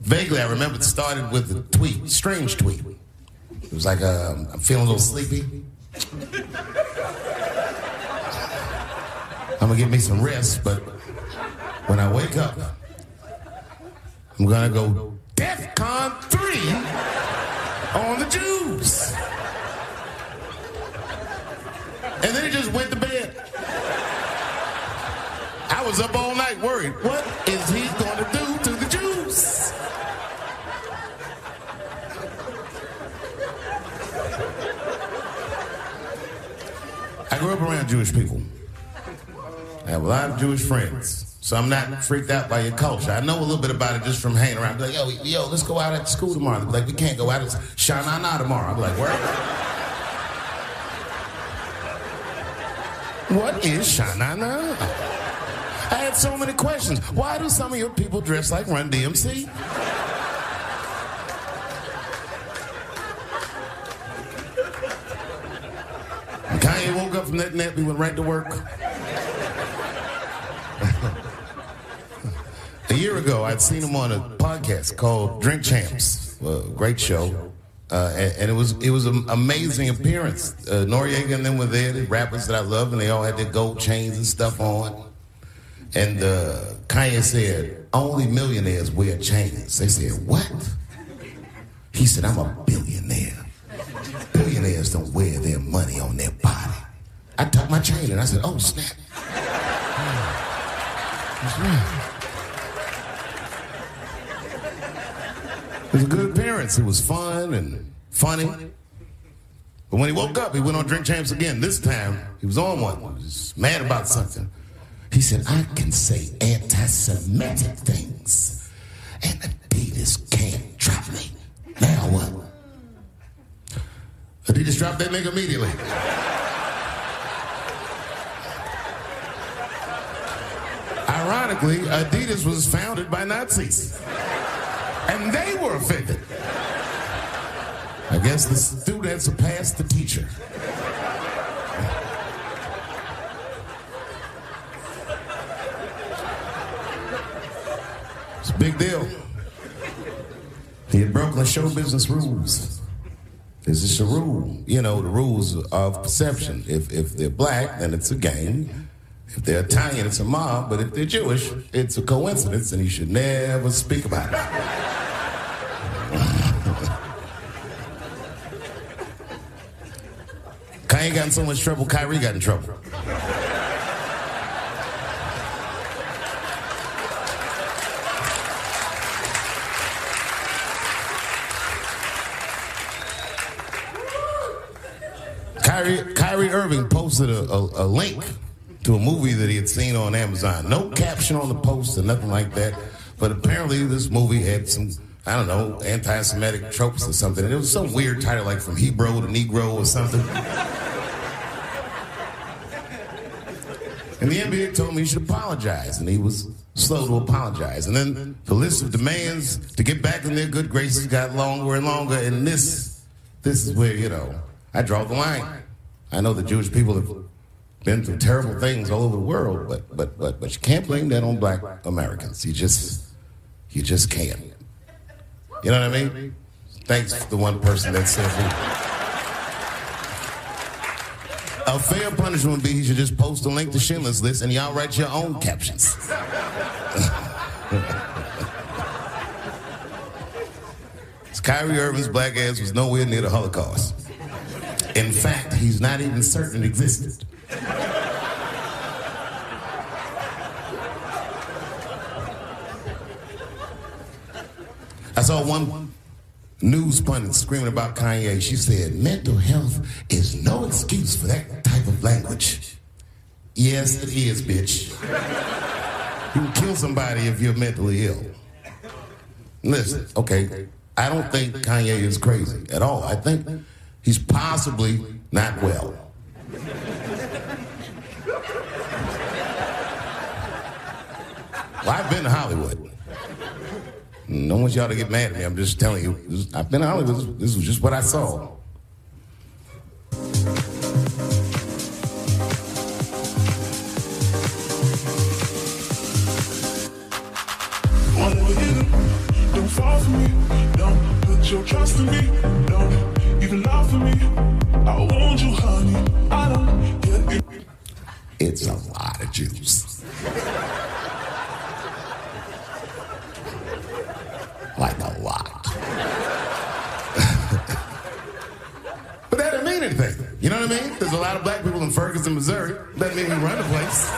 Vaguely, I remember it started with a tweet, strange tweet. It was like, uh, I'm feeling a little sleepy. I'm gonna give me some rest, but when I wake up, I'm gonna go DEFCON 3 on the Jews. And then he just went to bed. I was up all night worried. What is he gonna do to the Jews? I grew up around Jewish people. I have a lot of Jewish friends. So I'm not freaked out by your culture. I know a little bit about it just from hanging around. Be like, yo, yo, let's go out at school tomorrow. They'll be like, we can't go out. It's Shanana tomorrow. I'm like, where? What is Shanana? I had so many questions. Why do some of your people dress like Run DMC? Kanye woke up from that nap, he went right to work. A year ago, I'd seen him on a podcast called Drink Champs, a great show. Uh, and, and it was it was an amazing appearance. Uh, Noreaga and them were there, the rappers that I love, and they all had their gold chains and stuff on. And uh, Kanye said, "Only millionaires wear chains." They said, "What?" He said, "I'm a billionaire. Billionaires don't wear their money on their body." I tucked my chain and I said, "Oh snap!" That's right. It was a good appearance. It was fun and funny. But when he woke up, he went on Drink Champs again. This time, he was on one. He was mad about something. He said, I can say anti-Semitic things, and Adidas can't drop me. Now what? Adidas dropped that nigga immediately. Ironically, Adidas was founded by Nazis. And they were offended. I guess the student surpassed the teacher. It's a big deal. He had broken show business rules. This is a rule. You know, the rules of perception. If, if they're black, then it's a game. If they're Italian, it's a mob. But if they're Jewish, it's a coincidence, and you should never speak about it. Kanye got in so much trouble, Kyrie got in trouble. Kyrie, Kyrie Irving posted a, a, a link to a movie that he had seen on Amazon. No caption on the post or nothing like that. But apparently this movie had some, I don't know, anti-Semitic tropes or something. And it was some weird title like From Hebrew to Negro or something. And the NBA told me he should apologize, and he was slow to apologize. And then the list of demands to get back in their good graces got longer and longer. And this, this is where you know I draw the line. I know the Jewish people have been through terrible things all over the world, but but but but you can't blame that on Black Americans. You just you just can't. You know what I mean? Thanks to the one person that said that. A fair punishment would be he should just post a link to Schindler's List and y'all write your own captions. Kyrie Irving's black ass was nowhere near the Holocaust. In fact, he's not even certain it existed. I saw one news pundit screaming about Kanye. She said, mental health is no excuse for that type of language. Yes, it is, bitch. You can kill somebody if you're mentally ill. Listen, okay, I don't think Kanye is crazy at all. I think he's possibly not well. Well, I've been to Hollywood. No want y'all to get mad at me. I'm just telling you. This- I've been to Hollywood. This was just what I saw. Won't ever hit him. Don't fall for me. Don't put your trust in me. Don't even lie for me. I you, honey. I don't get it. It's a lot of Jews. like a lot. but that doesn't mean anything. You know what I mean? There's a lot of black people in Ferguson, Missouri. Doesn't mean we run the place.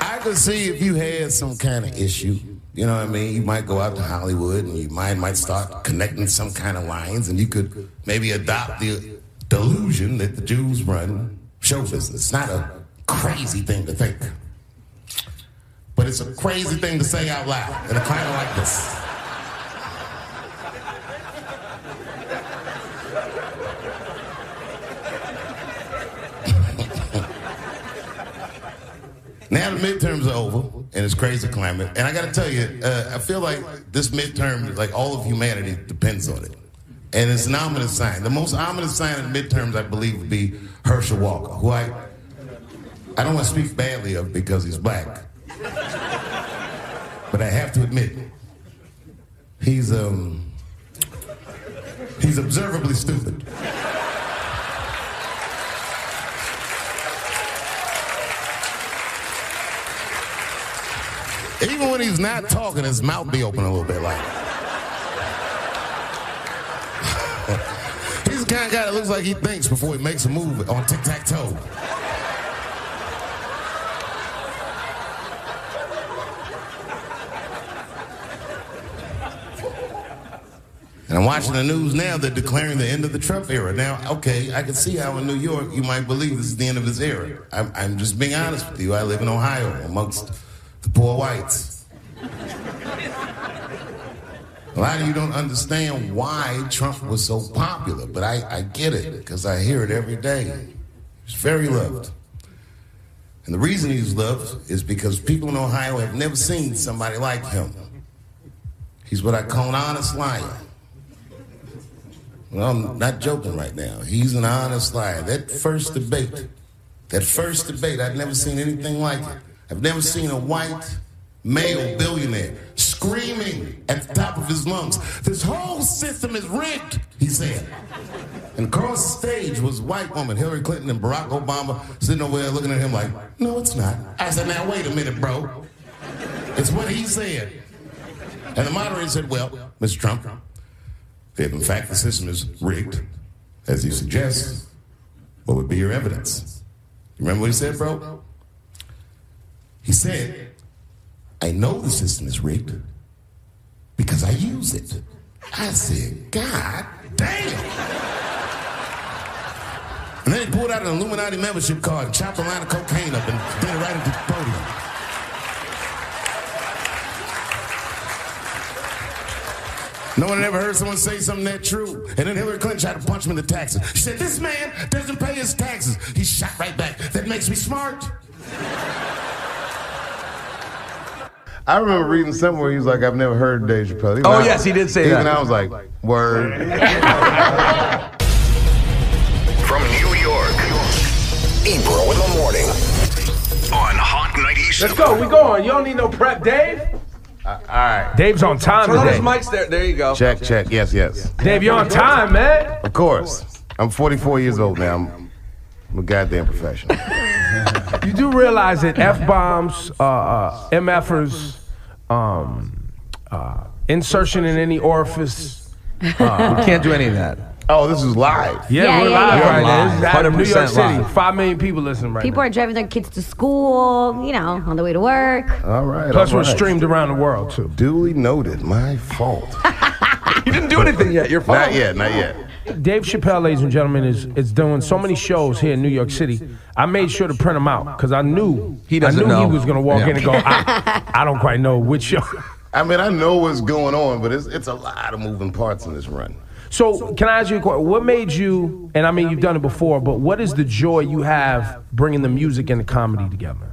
I could see if you had some kind of issue. You know what I mean? You might go out to Hollywood and your mind might start connecting some kind of lines, and you could maybe adopt the delusion that the Jews run show business. It's not a crazy thing to think, it's a crazy thing to say out loud in a climate like this. Now the midterms are over, and it's crazy climate. And I got to tell you, uh, I feel like this midterm, like all of humanity, depends on it. And it's an ominous sign. The most ominous sign of the midterms, I believe, would be Herschel Walker, who I, I don't want to speak badly of because he's black, but I have to admit, he's um, he's observably stupid. Even when he's not talking, his mouth be open a little bit like. he's the kind of guy that looks like he thinks before he makes a move on tic tac toe. And I'm watching the news now. They're declaring the end of the Trump era. Now, okay, I can see how in New York you might believe this is the end of his era. I'm, I'm just being honest with you. I live in Ohio amongst the poor whites. A lot of you don't understand why Trump was so popular, but I, I get it because I hear it every day. He's very loved. And the reason he's loved is because people in Ohio have never seen somebody like him. He's what I call an honest liar. No, I'm not joking right now. He's an honest liar. That first debate, that first debate, I've never seen anything like it. I've never seen a white male billionaire screaming at the top of his lungs, This whole system is rigged, he said. And across the stage was white woman, Hillary Clinton and Barack Obama, sitting over there looking at him like, No, it's not. I said, Now, wait a minute, bro. It's what he said. And the moderator said, Well, Mr. Trump, if in fact the system is rigged, as you suggest, what would be your evidence? Remember what he said, bro? He said, I know the system is rigged because I use it. I said, God damn. And then he pulled out an Illuminati membership card and chopped a line of cocaine up and did it right into the podium. No one ever heard someone say something that true. And then Hillary Clinton tried to punch him in the taxes. She said, This man doesn't pay his taxes. He shot right back. That makes me smart. I remember reading somewhere he was like, I've never heard Dave Chappelle. Even Oh, I- yes, he did say even that. Even I was like, word. From New York, Ebro in the morning on Hot 97. Let's go. We going. You don't need no prep, Dave. All right. Dave's on time Turn on his today. mics there. There you go. Check, check. Yes, yes. Dave, you're on time, man. Of course. I'm 44 years old now. I'm, I'm a goddamn professional. You do realize that f bombs, uh, uh, mfers, um, uh, insertion in any orifice. Uh, We can't do any of that. Oh, this is live. Yeah, Yeah, we're yeah, live yeah. right now. This is out of New York 100% City. live. Five million people listening right People now. are driving their kids to school, you know, on the way to work. All right. Plus, all we're right. streamed around the world too. Duly noted. My fault. You didn't do anything yet. You're fine. not yet. Not yet. Dave Chappelle, ladies and gentlemen, is is doing so many shows here in New York City. I made sure to print them out because I knew He doesn't I knew know. he was going to walk Yeah. in and go. I, I don't quite know which show. I mean, I know what's going on, but it's it's a lot of moving parts in this run. So, can I ask you a question? What made you, and I mean, you've done it before, but what is the joy you have bringing the music and the comedy together?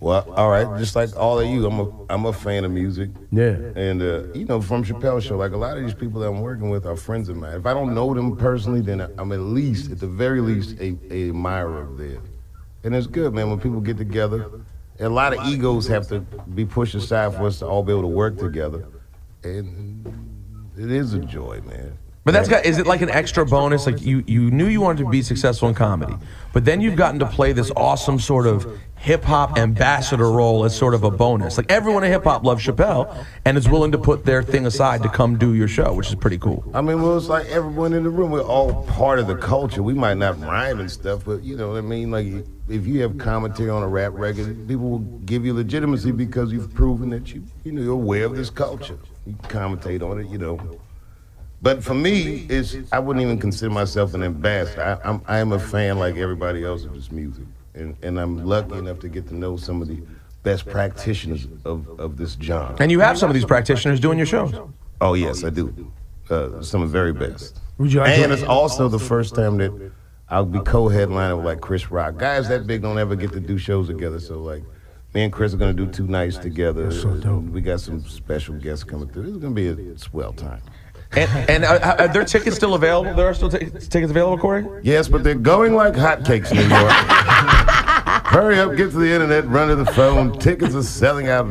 Well, all right, just like all of you, I'm a I'm a fan of music. Yeah. And uh, you know, from Chappelle Show, like a lot of these people that I'm working with are friends of mine. If I don't know them personally, then I'm at least, at the very least, a, a admirer of theirs. And it's good, man, when people get together. A lot of egos have to be pushed aside for us to all be able to work together. And it is a joy, man. But that's got, is it like an extra bonus? Like you, you knew you wanted to be successful in comedy, but then you've gotten to play this awesome sort of hip hop ambassador role as sort of a bonus. Like everyone in hip hop loves Chappelle and is willing to put their thing aside to come do your show, which is pretty cool. I mean, well, it's like everyone in the room. We're all part of the culture. We might not rhyme and stuff, but you know what I mean? Like, if you have commentary on a rap record, people will give you legitimacy because you've proven that you, you know, you're aware of this culture. You commentate on it, you know. But for me, it's I wouldn't even consider myself an ambassador. I, I'm I am a fan like everybody else of this music, and and I'm lucky enough to get to know some of the best practitioners of, of this genre. And you have some of these practitioners doing your shows. Oh yes, I do. Uh, some of the very best. Would you and it's also the first time that I'll be co-headliner with like Chris Rock. Guys that big don't ever get to do shows together. So like, me and Chris are gonna do two nights together. so dope. We got some special guests coming through. This is gonna be a swell time. And, and uh, are there tickets still available? There are still t- tickets available, Corey? Yes, but they're going like hotcakes in New York. Hurry up, get to the internet, run to the phone. Tickets are selling out.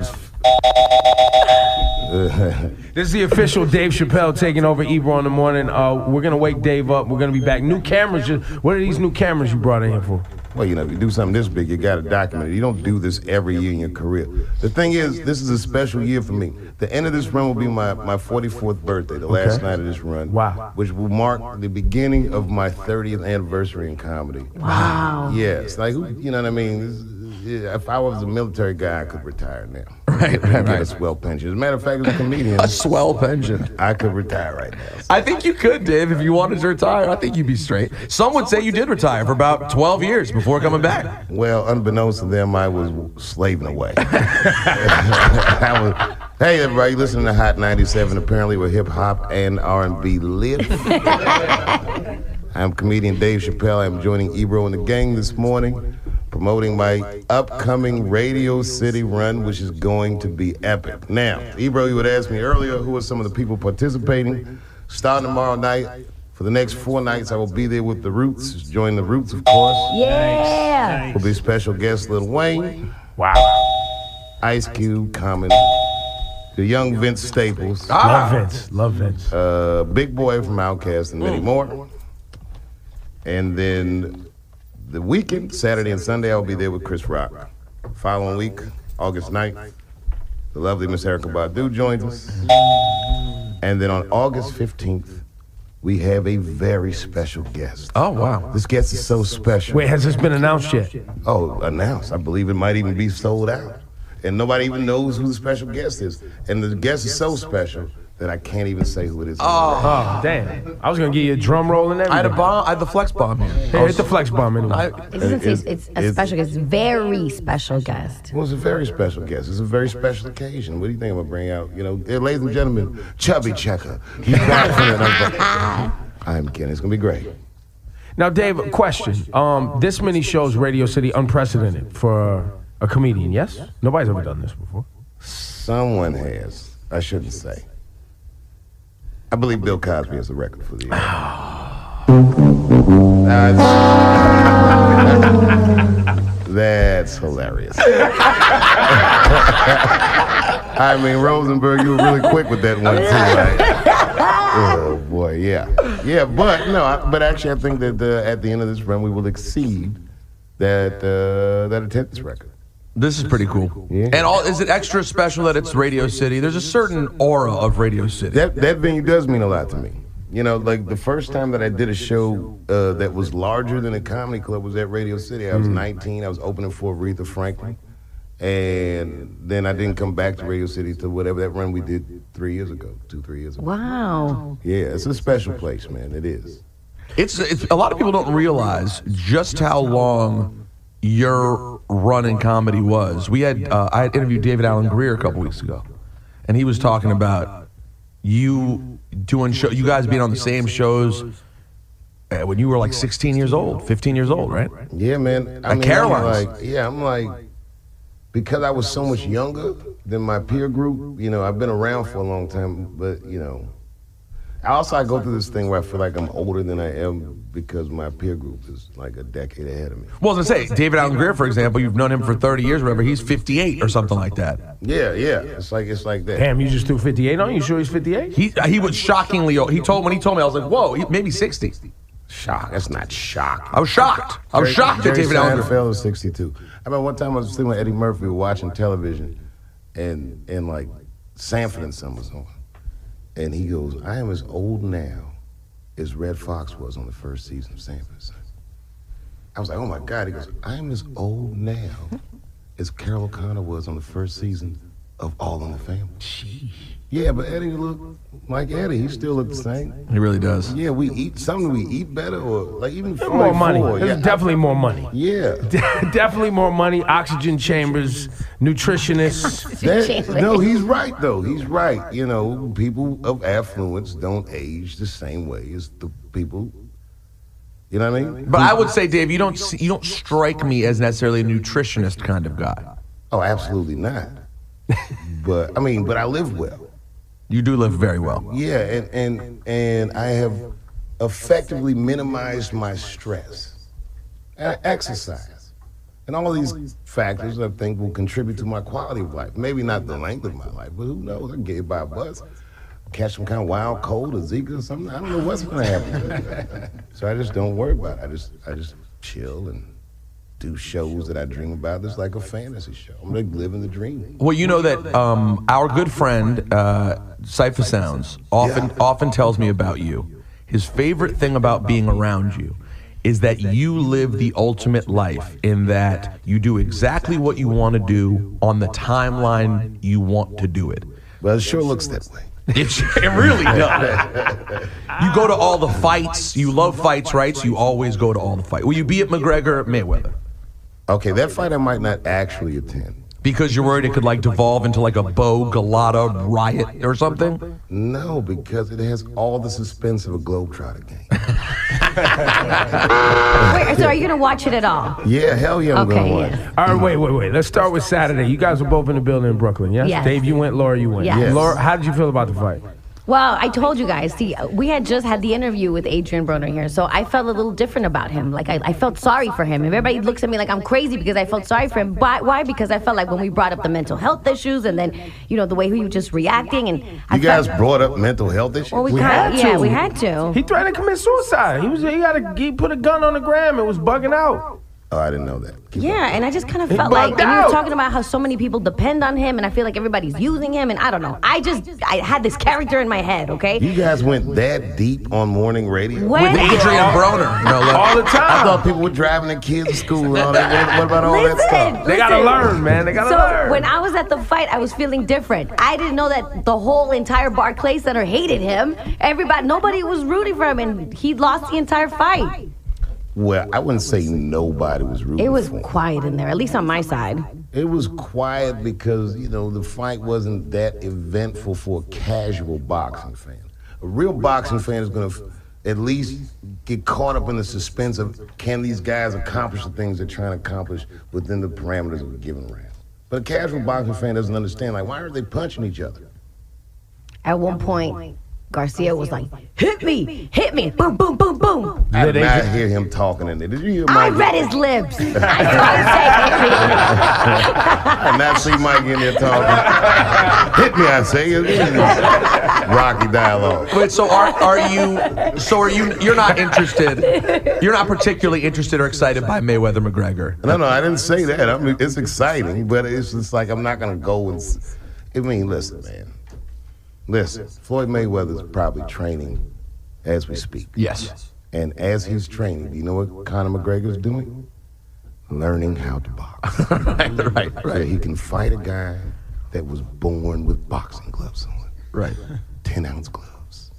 This is the official Dave Chappelle taking over Ebro in the morning. Uh, we're gonna wake Dave up. We're gonna be back. New cameras. Just, what are these new cameras you brought in here for? Well, you know, if you do something this big, you got to document it. You don't do this every year in your career. The thing is, this is a special year for me. The end of this run will be my, my 44th birthday, the last night of this run. Wow. Which will mark the beginning of my 30th anniversary in comedy. Wow. Yes, like, who- you know what I mean? Yeah, if I was a military guy, I could retire now. Right, right, Get a swell pension. As a matter of fact, as a comedian, A swell pension. I could retire right now. I think you could, Dave, if you wanted to retire. I think you'd be straight. Some would say you did retire for about 12 years before coming back. Well, unbeknownst to them, I was slaving away. Was, hey, everybody, listening to Hot 97. Apparently, we're hip hop and R&B live. I'm comedian Dave Chappelle. I'm joining Ebro and the gang this morning, promoting my upcoming Radio City run, which is going to be epic. Now, Ebro, you would ask me earlier who are some of the people participating. Starting tomorrow night. For the next four nights, I will be there with the Roots. Join the Roots, of course. Yeah. Will be special guest Lil Wayne. Wow. Ice Cube, Common, the young Vince Staples. Love Vince. Love Vince. Uh, Big Boy from Outkast and many Mm. more. And then the weekend, Saturday and Sunday, I'll be there with Chris Rock. Following week, August 9th, the lovely Miss Erykah Badu joins us. And then on August 15th, we have a very special guest. Oh, wow. This guest is so special. Wait, has this been announced yet? Oh, announced. I believe it might even be sold out. And nobody even knows who the special guest is. And the guest is so special that I can't even say who it is. Oh, damn. I was going to give you a drum roll and everything. I had a bomb. I had the flex bomb here. Hey, hit the flex bomb anyway. It doesn't say it's, a special guest. Very special guest. Well, it's a very special guest. It's a very special occasion. What do you think I'm gonna bring out? You know, ladies and gentlemen, Chubby Checker. He's back from it. I'm kidding. It's gonna be great. Now, Dave, question. Um, this many shows, Radio City, unprecedented for a comedian, yes? Nobody's ever done this before. Someone has. I shouldn't say. I believe Bill Cosby has the record for the year. That's, that's hilarious. I mean, Rosenberg, you were really quick with that one too, right? Oh boy, yeah, yeah. But no, I, but actually, I think that uh, at the end of this run, we will exceed that uh, that attendance record. This is pretty cool. Yeah. And all is it extra special that it's Radio City? There's a certain aura of Radio City. That that venue does mean a lot to me. You know, like the first time that I did a show uh, that was larger than a comedy club was at Radio City. I was 19. I was opening for Aretha Franklin, and then I didn't come back to Radio City to whatever that run we did three years ago, two three years ago. Wow. Yeah, it's a special place, man. It is. It's, it's a lot of people don't realize just how long your run in comedy was. We had uh, I had interviewed David Alan Grier a couple weeks ago, and he was talking about you doing show, you guys being on the same shows uh, when you were like 16 years old, 15 years old, right? Yeah, man. I mean, Caroline's. Like, yeah, I'm like, because I was so much younger than my peer group. You know, I've been around for a long time, but you know, I also I go through this thing where I feel like I'm older than I am because my peer group is like a decade ahead of me. Well, I was gonna say David Alan Grier, for example, you've known him for 30 years, whatever. He's 58 or something like that. Yeah, yeah. It's like it's like that. Damn, you just threw 58 on? You sure he's 58? He uh, he was shockingly old. He told when he told me, I was like, whoa, he, maybe 60. Shock. That's not shock. I was shocked. I was Jerry- shocked at David Alan Grier. Seinfeld was 62. I remember one time I was sitting with Eddie Murphy, watching television, and and like Sanford and Son was on, and he goes, "I am as old now as Redd Foxx was on the first season of Sanford and Son." I was like, "Oh my God!" He goes, "I am as old now as Carroll O'Connor was on the first season of All in the Family." Yeah, but Eddie look like Eddie. He still looks the same. He really does. Yeah, we eat something. We eat better, or like even There's more money. 44, There's yeah. definitely more money. Yeah. definitely more money. Oxygen chambers, nutritionists. That, no, he's right though. He's right. You know, people of affluence don't age the same way as the people. You know what I mean? But I would say, Dave, you don't see, you don't strike me as necessarily a nutritionist kind of guy. Oh, absolutely not. but I mean, but I live well. You do live very well. Yeah, and and and I have effectively minimized my stress. Exercise. And all these factors I think will contribute to my quality of life. Maybe not the length of my life, but who knows? I can get by a bus, catch some kind of wild cold or Zika or something. I don't know what's gonna happen. so I just don't worry about it. I just I just chill and do shows that I dream about. It's like a fantasy show. I'm like living the dream. Well, you know that um, our good friend uh, Cipha Sounds often often tells me about you. His favorite thing about being around you is that you live the ultimate life in that you do exactly what you want to do on the timeline you want to do it. Well, it sure looks that way. It, it really does. You go to all the fights. You love fights, right? So you always go to all the fights. Will you be at McGregor Mayweather? Okay, that fight I might not actually attend. Because you're worried it could like devolve into like a Bowe-Golota riot or something? No, because it has all the suspense of a Globetrotter game. Wait, so are you gonna watch it at all? Yeah, hell yeah, I'm Okay, gonna watch. yeah. All right, wait, wait, wait. Let's start with Saturday. You guys were both in the building in Brooklyn, yes? Yes. Dave, you went. Laura, you went. Yes. Yes. Laura, how did you feel about the fight? Well, I told you guys. See, we had just had the interview with Adrien Broner here, so I felt a little different about him. Like I, I felt sorry for him. And everybody looks at me like I'm crazy because I felt sorry for him. Why? Why? Because I felt like when we brought up the mental health issues, and then you know the way he was just reacting, and I You guys felt, brought up mental health issues. Well, we, kind of, yeah, we had to. He threatened to commit suicide. He was he got a he put a gun on the gram and was bugging out. Oh, I didn't know that. Yeah, and I just kind of He felt like, bugged and we were talking about how so many people depend on him, and I feel like everybody's using him, and I don't know. I just, I had this character in my head, okay? You guys went that deep on morning radio? When- With Adrien Broner. No, look. All the time. I thought people were driving their kids to school and all that. What, what about all that stuff? They gotta learn, man. They gotta learn. so learn. when I was at the fight, I was feeling different. I didn't know that the whole entire Barclay Center hated him. Everybody, nobody was rooting for him, and he lost the entire fight. Well, I wouldn't say nobody was rooting It was quiet in there, at least on my side. It was quiet because, you know, the fight wasn't that eventful for a casual boxing fan. A real boxing fan is going to at least get caught up in the suspense of can these guys accomplish the things they're trying to accomplish within the parameters of a given round. But a casual boxing fan doesn't understand, like, why aren't they punching each other? At one point, Garcia was like, "Hit me, hit me, boom, boom, boom, boom." I did not hear him talking in there. Did you hear I read his lips. I saw him say, I did not see Mike in there talking. Hit me, I say. Rocky dialogue. Wait, so are are you? So are you? You're not interested. You're not particularly interested or excited by Mayweather McGregor. No, no, I didn't say that. I mean, it's exciting, but it's just like I'm not gonna go and. s- I mean, listen, man. Listen, Floyd Mayweather's probably training as we speak. Yes. And as he's training, do you know what Conor McGregor's doing? Learning how to box. right, right, So he can fight a guy that was born with boxing gloves on. Right. 10 ounce gloves.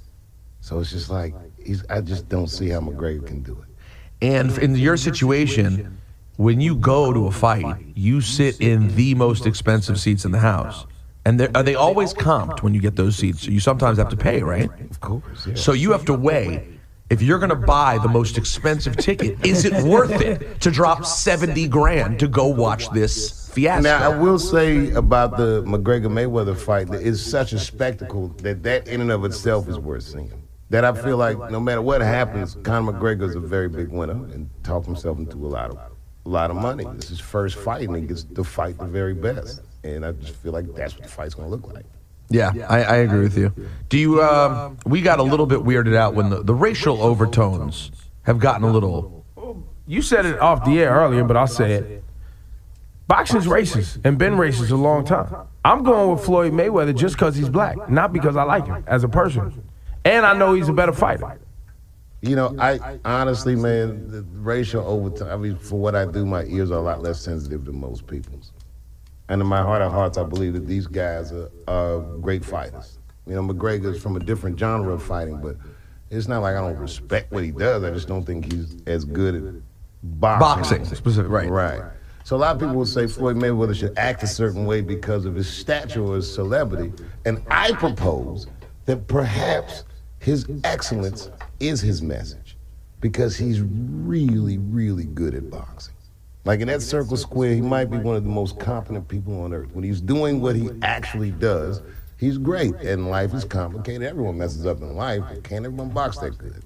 So it's just like, he's, I just don't see how McGregor can do it. And in your situation, when you go to a fight, you sit in the most expensive seats in the house. And they're- uh, they always comped when you get those seats? You sometimes have to pay, right? Of course. Yeah. So you have to weigh if you're going to buy the most expensive ticket, is it worth it to drop 70 grand to go watch this fiasco? Now, I will say about the McGregor Mayweather fight that it's such a spectacle that that in and of itself is worth seeing. That I feel like no matter what happens, Conor McGregor is a very big winner and talked himself into a lot of a lot of money. This is his first fight, and he gets to fight the very best. And I just feel like that's what the fight's gonna look like. Yeah, I, I agree with you. Do you? Um, we got a little bit weirded out when the, the racial overtones have gotten a little. You said it off the air earlier, but I'll say it. Boxing's racist and been racist a long time. I'm going with Floyd Mayweather just because he's black, not because I like him as a person. And I know he's a better fighter. You know, I honestly, man, the racial overtime. I mean, for what I do, my ears are a lot less sensitive than most people's. And in my heart of hearts, I believe that these guys are, are great fighters. You know, McGregor's from a different genre of fighting, but it's not like I don't respect what he does. I just don't think he's as good at boxing. Boxing, specific, right. Right. So a lot of people will say Floyd Mayweather should act a certain way because of his stature or his celebrity. And I propose that perhaps his excellence is his message because he's really, really good at boxing. Like in that circle square, he might be one of the most competent people on earth. When he's doing what he actually does, he's great. And life is complicated. Everyone messes up in life, but can't everyone box that good?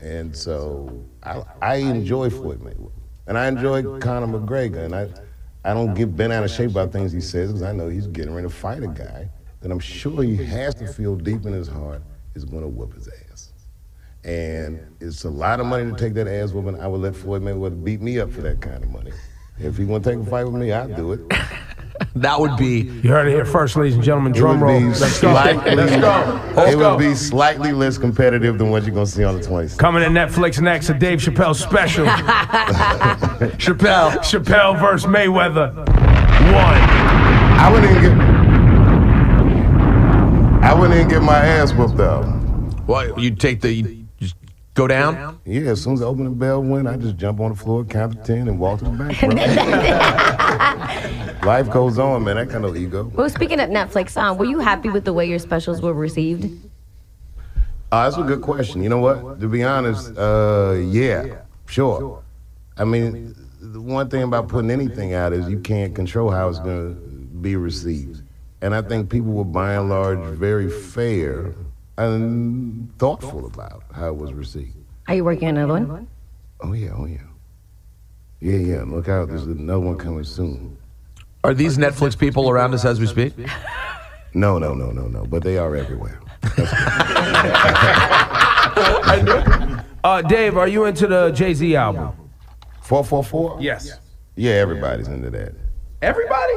And so I, I enjoy Floyd Mayweather. And I enjoy Conor McGregor. And I, I don't get bent out of shape about things he says because I know he's getting ready to fight a guy that I'm sure he has to feel deep in his heart is going to whoop his ass. And it's a lot of money to take that ass woman. I would let Floyd Mayweather beat me up for that kind of money. If he want to take a fight with me, I'd do it. That would be. You heard it here first, ladies and gentlemen. Drum would roll. be Let's go. slightly, Let's go. Let's it go. would be slightly less competitive than what you're going to see on the 20th. Coming to Netflix next, a Dave Chappelle special. Chappelle. Chappelle versus Mayweather. One. I wouldn't even get. I wouldn't even get my ass whooped though. What you take the you just go down? Yeah, as soon as the opening bell went, I just jump on the floor, count to ten, and walk to the bank. Bro. Life goes on, man. That kind of ego. Well, speaking of Netflix, um, were you happy with the way your specials were received? Uh, that's a good question. You know what? To be honest, uh, yeah, sure. I mean, the one thing about putting anything out is you can't control how it's going to be received. And I think people were by and large very fair and thoughtful about how it was received. Are you working on another one? Oh yeah, oh yeah, yeah, yeah. Look out, there's another one coming soon. Are these Netflix people around us as we speak? No, no, no, no, no. But they are everywhere. Uh, Dave, are you into the Jay Z album? Four four four. Yes. Yeah, everybody's into that. Everybody?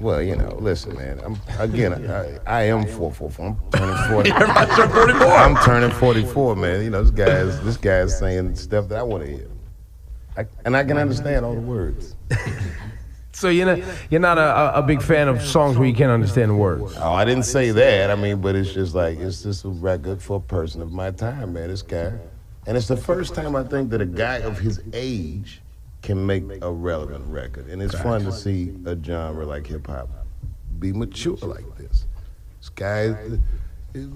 Well, you know, listen, man. I'm again. I, I am four four four. I'm turning forty. 44. I'm turning forty four, man. You know, this guy's this guy's saying stuff that I want to hear, I, and I can understand all the words. So you're not you're not a, a, a big fan of songs where you can't understand the words. Oh, I didn't say that. I mean, but it's just like it's just a record for a person of my time, man. This guy, and it's the first time I think that a guy of his age can make a relevant record, and it's fun to see a genre like hip hop be mature like this. This guy,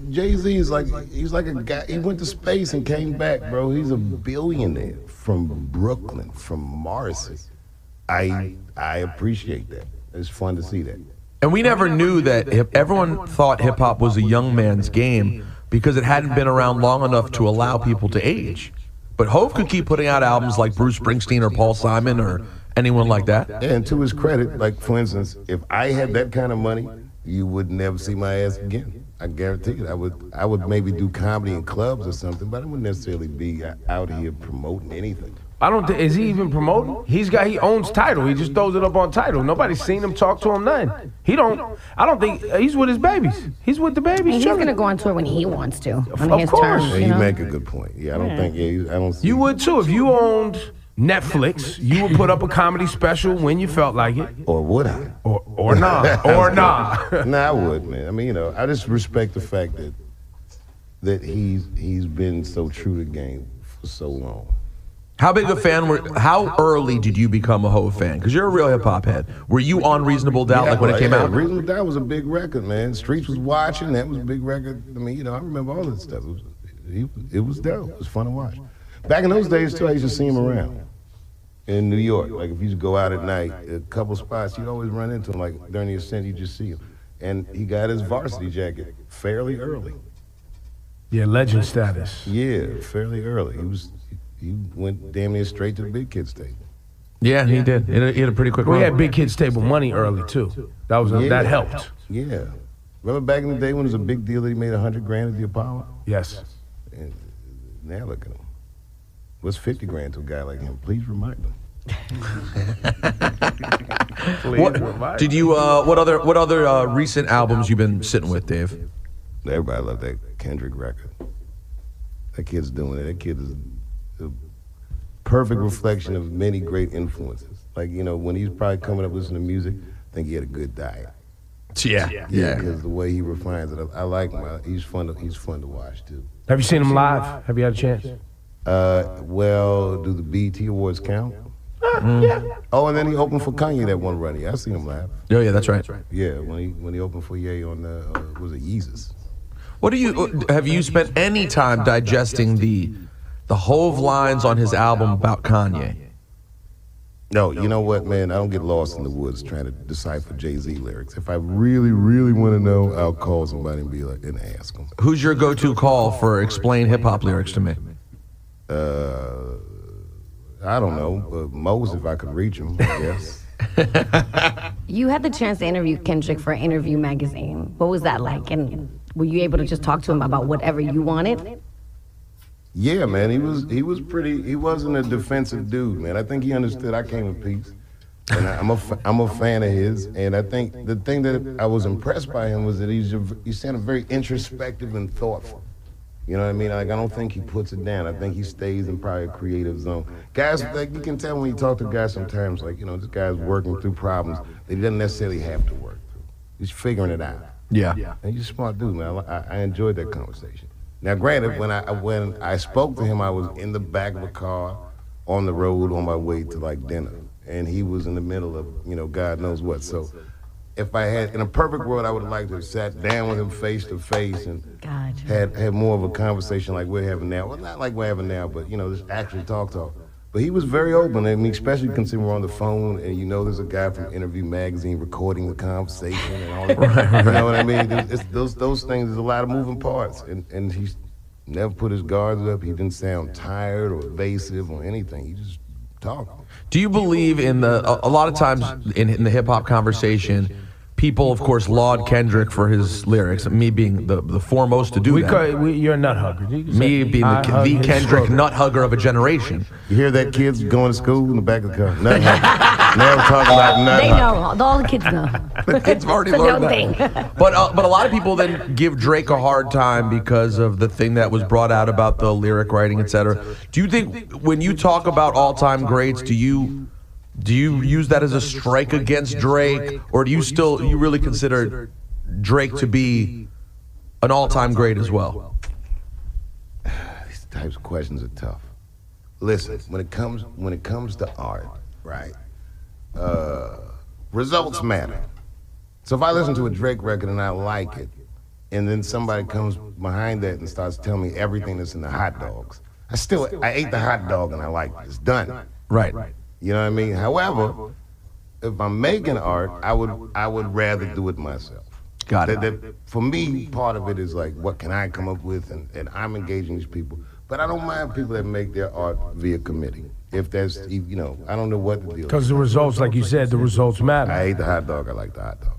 Jay Z is like he's like a guy. He went to space and came back, bro. He's a billionaire from Brooklyn, from Marcy. I I appreciate that. It's fun to see that. And we never knew that everyone thought hip hop was a young man's game because it hadn't been around long enough to allow people to age. But Hove could keep putting out albums like Bruce Springsteen or Paul Simon or anyone like that. And to his credit, like for instance, if I had that kind of money, you would never see my ass again. I guarantee it. I would I would maybe do comedy in clubs or something, but I wouldn't necessarily be out here promoting anything. I don't think is he even promoting? He's got he owns Tidal. He just throws it up on Tidal. Nobody's seen him talk to him nothing. He don't. I don't think uh, he's with his babies. He's with the babies. mean, he's chilling. gonna go on tour when he wants to, on Of his course. terms. Yeah, You you know? make a good point. Yeah, I don't Yeah. think. Yeah, I don't. See, You would too if you owned Netflix. You would put up a comedy special when you felt like it, or would I? or or not, or not. nah, I would, man. I mean, you know, I just respect the fact that that he's he's been so true to game for so long. How big a fan were? How early did you become a Hove fan? Because you're a real hip hop head. Were you on Reasonable Doubt like when it came yeah, out? Reasonable Doubt was a big record, man. Streets was watching. That was a big record. I mean, you know, I remember all that stuff. It was, it, it was dope. It was fun to watch. Back in those days, too, I used to see him around in New York. Like if you used go out at night, a couple spots, you'd always run into him. Like during the ascent, you just see him. And he got his varsity jacket fairly early. Yeah, legend status. Yeah, fairly early. He was he went damn near straight to the big kid stage. Yeah, he did. He had a, he had a pretty quick We run. had big kids table money early too. That was Yeah. that helped. Yeah. Remember back in the day when it was a big deal that he made a hundred grand at the Apollo? Yes. And now look at him. What's fifty grand to a guy like him? Please remind him. What, did you? Uh, what other? What other uh, recent albums you been sitting with, Dave? Everybody loved that Kendrick record. That kid's doing it. That kid is a perfect reflection of many great influences. Like, you know, when he's probably coming up listening to music, I think he had a good diet. Yeah, Yeah, because the way he refines it, I, I like him. I, he's fun. To, he's fun to watch too. Have you seen him live? Have you had a chance? Uh, well, do the BT Awards count? Yeah. Oh, and then he opened for Kanye that one run. I seen him live. Oh yeah, that's right. That's right. Yeah, when he when he opened for Ye on the uh, was it Yeezus? What do you? Have you spent any time digesting the the Hove lines on his album about Kanye? No, you know what, man? I don't get lost in the woods trying to decipher Jay Z lyrics. If I really, really want to know, I'll call somebody and be like and ask them. Who's your go-to call for explain hip hop lyrics to me? Uh, I don't know, but Mos if I could reach him, I guess. You had the chance to interview Kendrick for Interview Magazine. What was that like? And were you able to just talk to him about whatever you wanted? Yeah, man, he was he was pretty. He wasn't a defensive dude, man. I think he understood I came in peace, and I- I'm a fa- I'm a fan of his. And I think the thing that I was impressed by him was that he's a, he sounded very introspective and thoughtful. You know what I mean? Like I don't think he puts it down. I think he stays in probably a creative zone. Guys, like you can tell when you talk to guys sometimes, like you know, this guy's working through problems that he doesn't necessarily have to work through. He's figuring it out. Yeah. And he's a smart dude, man. I, I enjoyed that conversation. Now, granted, when I when I spoke to him, I was in the back of a car on the road on my way to like dinner, and he was in the middle of you know God knows what. So, if I had in a perfect world, I would have liked to have sat down with him face to face and Gotcha. had had more of a conversation like we're having now. Well, not like we're having now, but you know, just actually talk talk. But he was very open. I mean, especially considering we're on the phone and you know there's a guy from Interview Magazine recording the conversation and all that. Right. You know what I mean? It's- those those things. There's a lot of moving parts, and and he's never put his guards up. He didn't sound tired or evasive or anything. He just talked. Do you believe in the? A, a lot of times in, in the hip hop conversation, people, of course, laud Kendrick for his lyrics. Me being the, the foremost to do We that. call, we, you're a nut hugger. You Me being the, the Kendrick struggle. nut hugger of a generation. You hear that kids going to school in the back of the car? Nothing. Never talk about nothing. They know. All the kids know. The kids have already learned that. thing. But uh, but a lot of people then give Drake a hard time because of the thing that was brought out about the lyric writing, etc. Do you think when you talk about all time greats, do you do you use that as a strike against Drake, or do you still you really consider Drake to be an all time great as well? These types of questions are tough. Listen, when it comes when it comes to art, right? Uh, results matter. So if I listen to a Drake record and I like it, and then somebody comes behind that and starts telling me everything that's in the hot dogs, I still I ate the hot dog and I like it. It's done. Right. You know what I mean? However, if I'm making art, I would I would rather do it myself. Got it. That- that- for me, part of it is like, what can I come up with, and, and I'm engaging these people. But I don't mind people that make their art via committee. If that's, you know, I don't know what the deal. Because the results, like you said, the results matter. I hate the hot dog. I like the hot dog.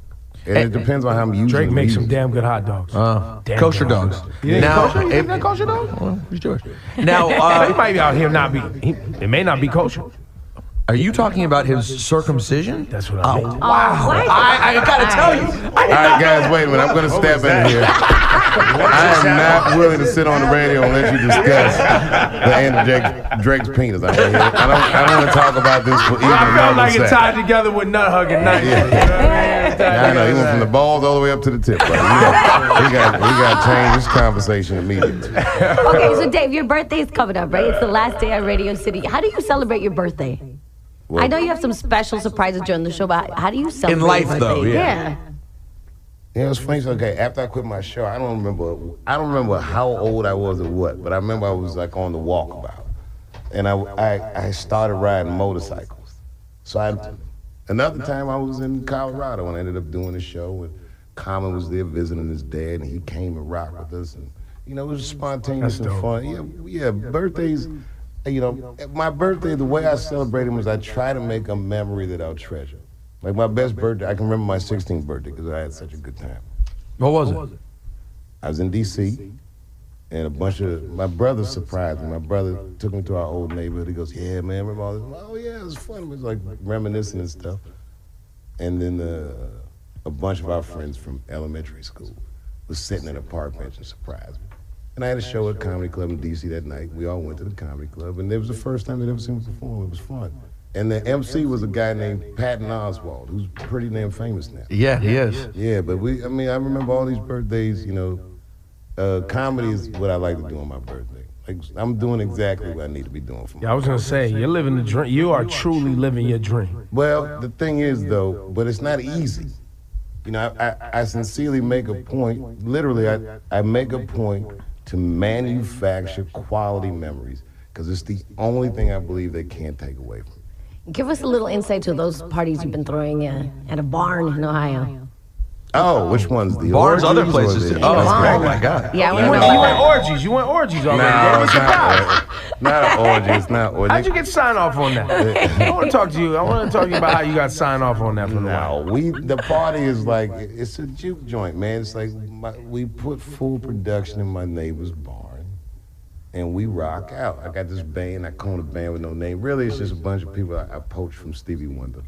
And it depends on how I'm using Drake the makes some damn good hot dogs. Uh, Damn kosher good hot dogs. Yeah, Now, kosher? You if- that kosher dog? Well, he's Jewish. Now, uh, he might be out here not be. He, it may not be kosher. Are you talking about his circumcision? That's what I oh, mean. Oh, wow. I, I gotta tell you. All right, guys, wait a minute. I'm going to step in here. I am not willing to sit on the radio and let you discuss the end of Drake, Drake's penis. I, don't, I don't want to talk about this for even I felt another like it second. tied together with nut hugging night. Yeah, I know. He went from the balls all the way up to the tip. But we got, we got, we got to change this conversation immediately. okay, so Dave, your birthday is coming up, right? It's the last day at Radio City. How do you celebrate your birthday? I know you have some special surprises during the show, but how do you celebrate? In life, though, birthday? yeah. Yeah, it was funny. So, okay, after I quit my show, I don't remember. I don't remember how old I was or what, but I remember I was like on the walkabout, and I I, I started riding motorcycles. So I another time I was in Colorado and I ended up doing a show, and Common was there visiting his dad, and he came and rocked with us, and you know it was spontaneous and fun. Yeah, yeah. Birthdays, you know, my birthday. The way I celebrated was I try to make a memory that I'll treasure. Like my best birthday, I can remember my 16th birthday because I had such a good time. What was it? I was in D.C. and a bunch of my brother surprised me. My brother took me to our old neighborhood. He goes, "Yeah, man, remember all this?" Oh yeah, it was fun. It was like reminiscing and stuff. And then uh, a bunch of our friends from elementary school was sitting in a park bench and surprised me. And I had a show at Comedy Club in D.C. that night. We all went to the Comedy Club, and it was the first time they'd ever seen me perform. It was fun. And the MC was a guy named Patton Oswalt, who's pretty damn famous now. Yeah, he is. Yeah, but we, I mean, I remember all these birthdays, you know. Uh, comedy is what I like to do on my birthday. Like, I'm doing exactly what I need to be doing for my Yeah, I was gonna say you're living the dream. You are truly living your dream. Well, the thing is, though, but it's not easy. You know, I, I, I sincerely make a point, literally, I, I make a point to manufacture quality memories because it's the only thing I believe they can't take away from. Give us a little insight to those parties you've been throwing uh, at a barn in Ohio. Oh, oh, which one's the Barns, other orgies or places, the- too. Oh, oh my God. Yeah, we You went, you went orgies. You went orgies already. No, it's not, surprise. or- not an orgy. It's not orgy. How'd you get sign off on that? I want to talk to you. I want to talk to you about how you got sign off on that from the No, we the party is like it's a juke joint, man. It's like my, we put full production in my neighbor's barn, and we rock out. I got this band. I call it a band with no name. Really, it's just a bunch of people I, I poached from Stevie Wonder,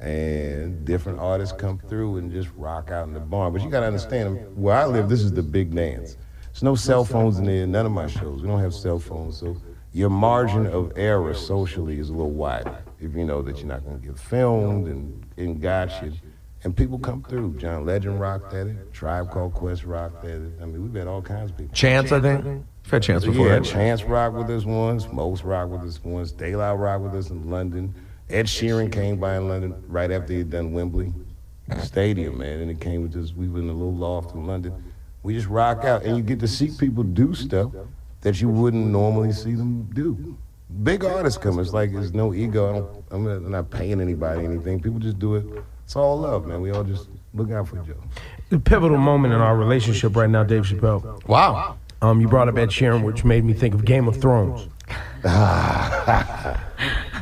and different artists come through and just rock out in the barn. But you gotta understand, where I live, this is the big dance. There's no cell phones in there. None of my shows. We don't have cell phones, so your margin of error socially is a little wider. If you know that you're not going to get filmed and, and gotcha. And people come through. John Legend rocked at it. Tribe Called Quest rocked at it. I mean, we've had all kinds of people. Chance, I think. You've had Chance before. Yeah? Chance rocked with us once. Mos rocked with us once. Daylight rocked with us in London. Ed Sheeran came by in London right after he'd done Wembley Stadium, man. And it came with us. We were in a little loft in London. We just rock out, and you get to see people do stuff that you wouldn't normally see them do. big artists come. It's like there's no ego. I don't, I'm not- I'm not paying anybody anything. People just do it. It's all love, man. We all just look out for each other. The pivotal moment in our relationship right now, Dave Chappelle. Wow. Um, you brought up Ed Sheeran, which made me think of Game of Thrones.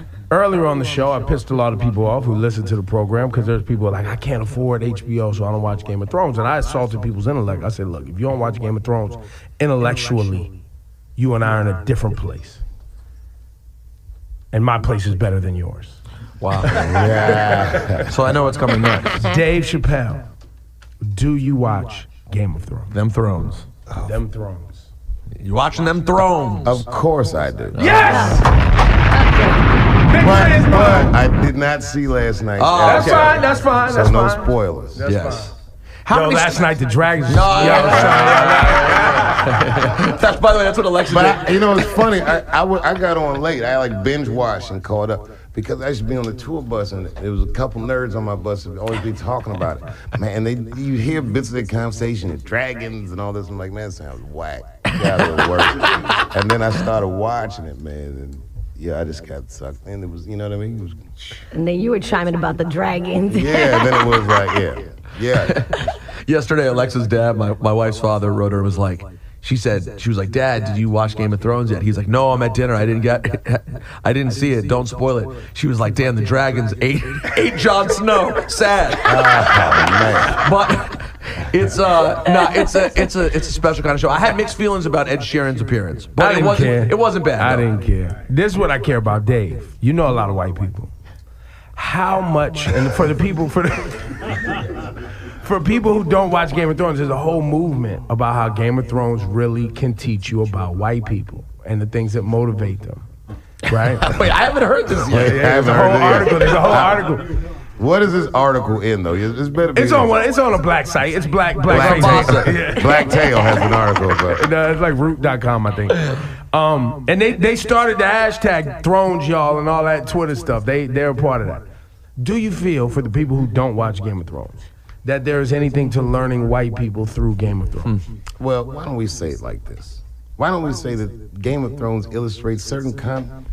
Earlier on the show, I pissed a lot of people off who listen to the program because there's people like, I can't afford HBO, so I don't watch Game of Thrones. And I assaulted people's intellect. I said, look, if you don't watch Game of Thrones, intellectually, you and I are in a different place. And my place is better than yours. Wow. Yeah. So I know what's coming next. Dave Chappelle, do you watch Game of Thrones? Them Thrones. Them Thrones. You watching them Thrones? Of course I do. Yes! But, but I did not see last night. Oh, That's fine, that's fine, So that's no fine. spoilers. That's Yes. fine. How Yo, many last night the Dragons. No, Yo, That's by the way, that's what Alexa But did. I, you know, it's funny. I, I, got on late. I like binge watched and caught up because I used to be on the tour bus and there was a couple nerds on my bus that would always be talking about it. Man, and they you hear bits of their conversation and dragons and all this. I'm like, man, that sounds whack. Got a little worse. and then I started watching it, man, and yeah, I just got sucked in. It was, you know what I mean? It was, And then you were chiming about the dragons. yeah. Then it was like, yeah, yeah. Yesterday, Alexa's dad, my, my wife's father, wrote her and was like, she said, she was like, Dad, did you watch Game of Thrones yet? He's like, No, I'm at dinner. I didn't get, I didn't see it. Don't spoil it. She was like, Damn, the dragons ate, ate Jon Snow. Sad. Oh, but it's uh, no, it's a, it's a, it's a special kind of show. I had mixed feelings about Ed Sheeran's appearance, I but it didn't wasn't, care. it wasn't bad. I though. didn't care. This is what I care about, Dave. You know a lot of white people. How much, and for the people, for the, for people who don't watch Game of Thrones, there's a whole movement about how Game of Thrones really can teach you about white people and the things that motivate them. Right? Wait, I haven't heard this Wait, yet. I There's haven't a whole heard it yet. article. There's a whole article. What is this article in though? It's better. Be It's on one. It's on a black site. It's black Black black. Tail. Tail. Yeah. Black Tail has an article, but No, it's like root.com, I think. Um, and they, they started the hashtag Thrones, y'all, and all that Twitter stuff. They, they're a part of that. Do you feel, for the people who don't watch Game of Thrones, that there is anything to learning white people through Game of Thrones? Well, why don't we say it like this? Why don't we say that Game of Thrones illustrates certain con-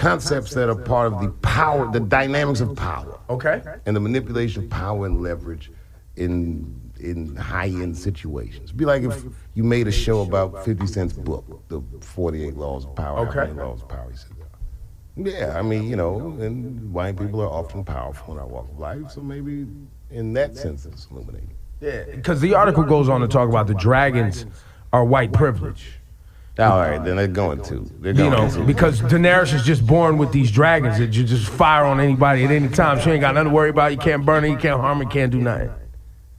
concepts that are part of the power, the dynamics of power, Okay. and the manipulation of power and leverage in in high-end situations. Be like if you made a show about 50 Cent's book, The 48 Laws of Power. Okay. Laws of Power, he said. Yeah, I mean, you know, and white people are often powerful in our walk of life, so maybe in that sense it's illuminating. Yeah, because the article goes on to talk about the dragons are white privilege. All right, then they're going to. They're going You know, to. because Daenerys is just born with these dragons that you just fire on anybody at any time. She ain't got nothing to worry about. You can't burn her, you can't harm her, you can't do nothing.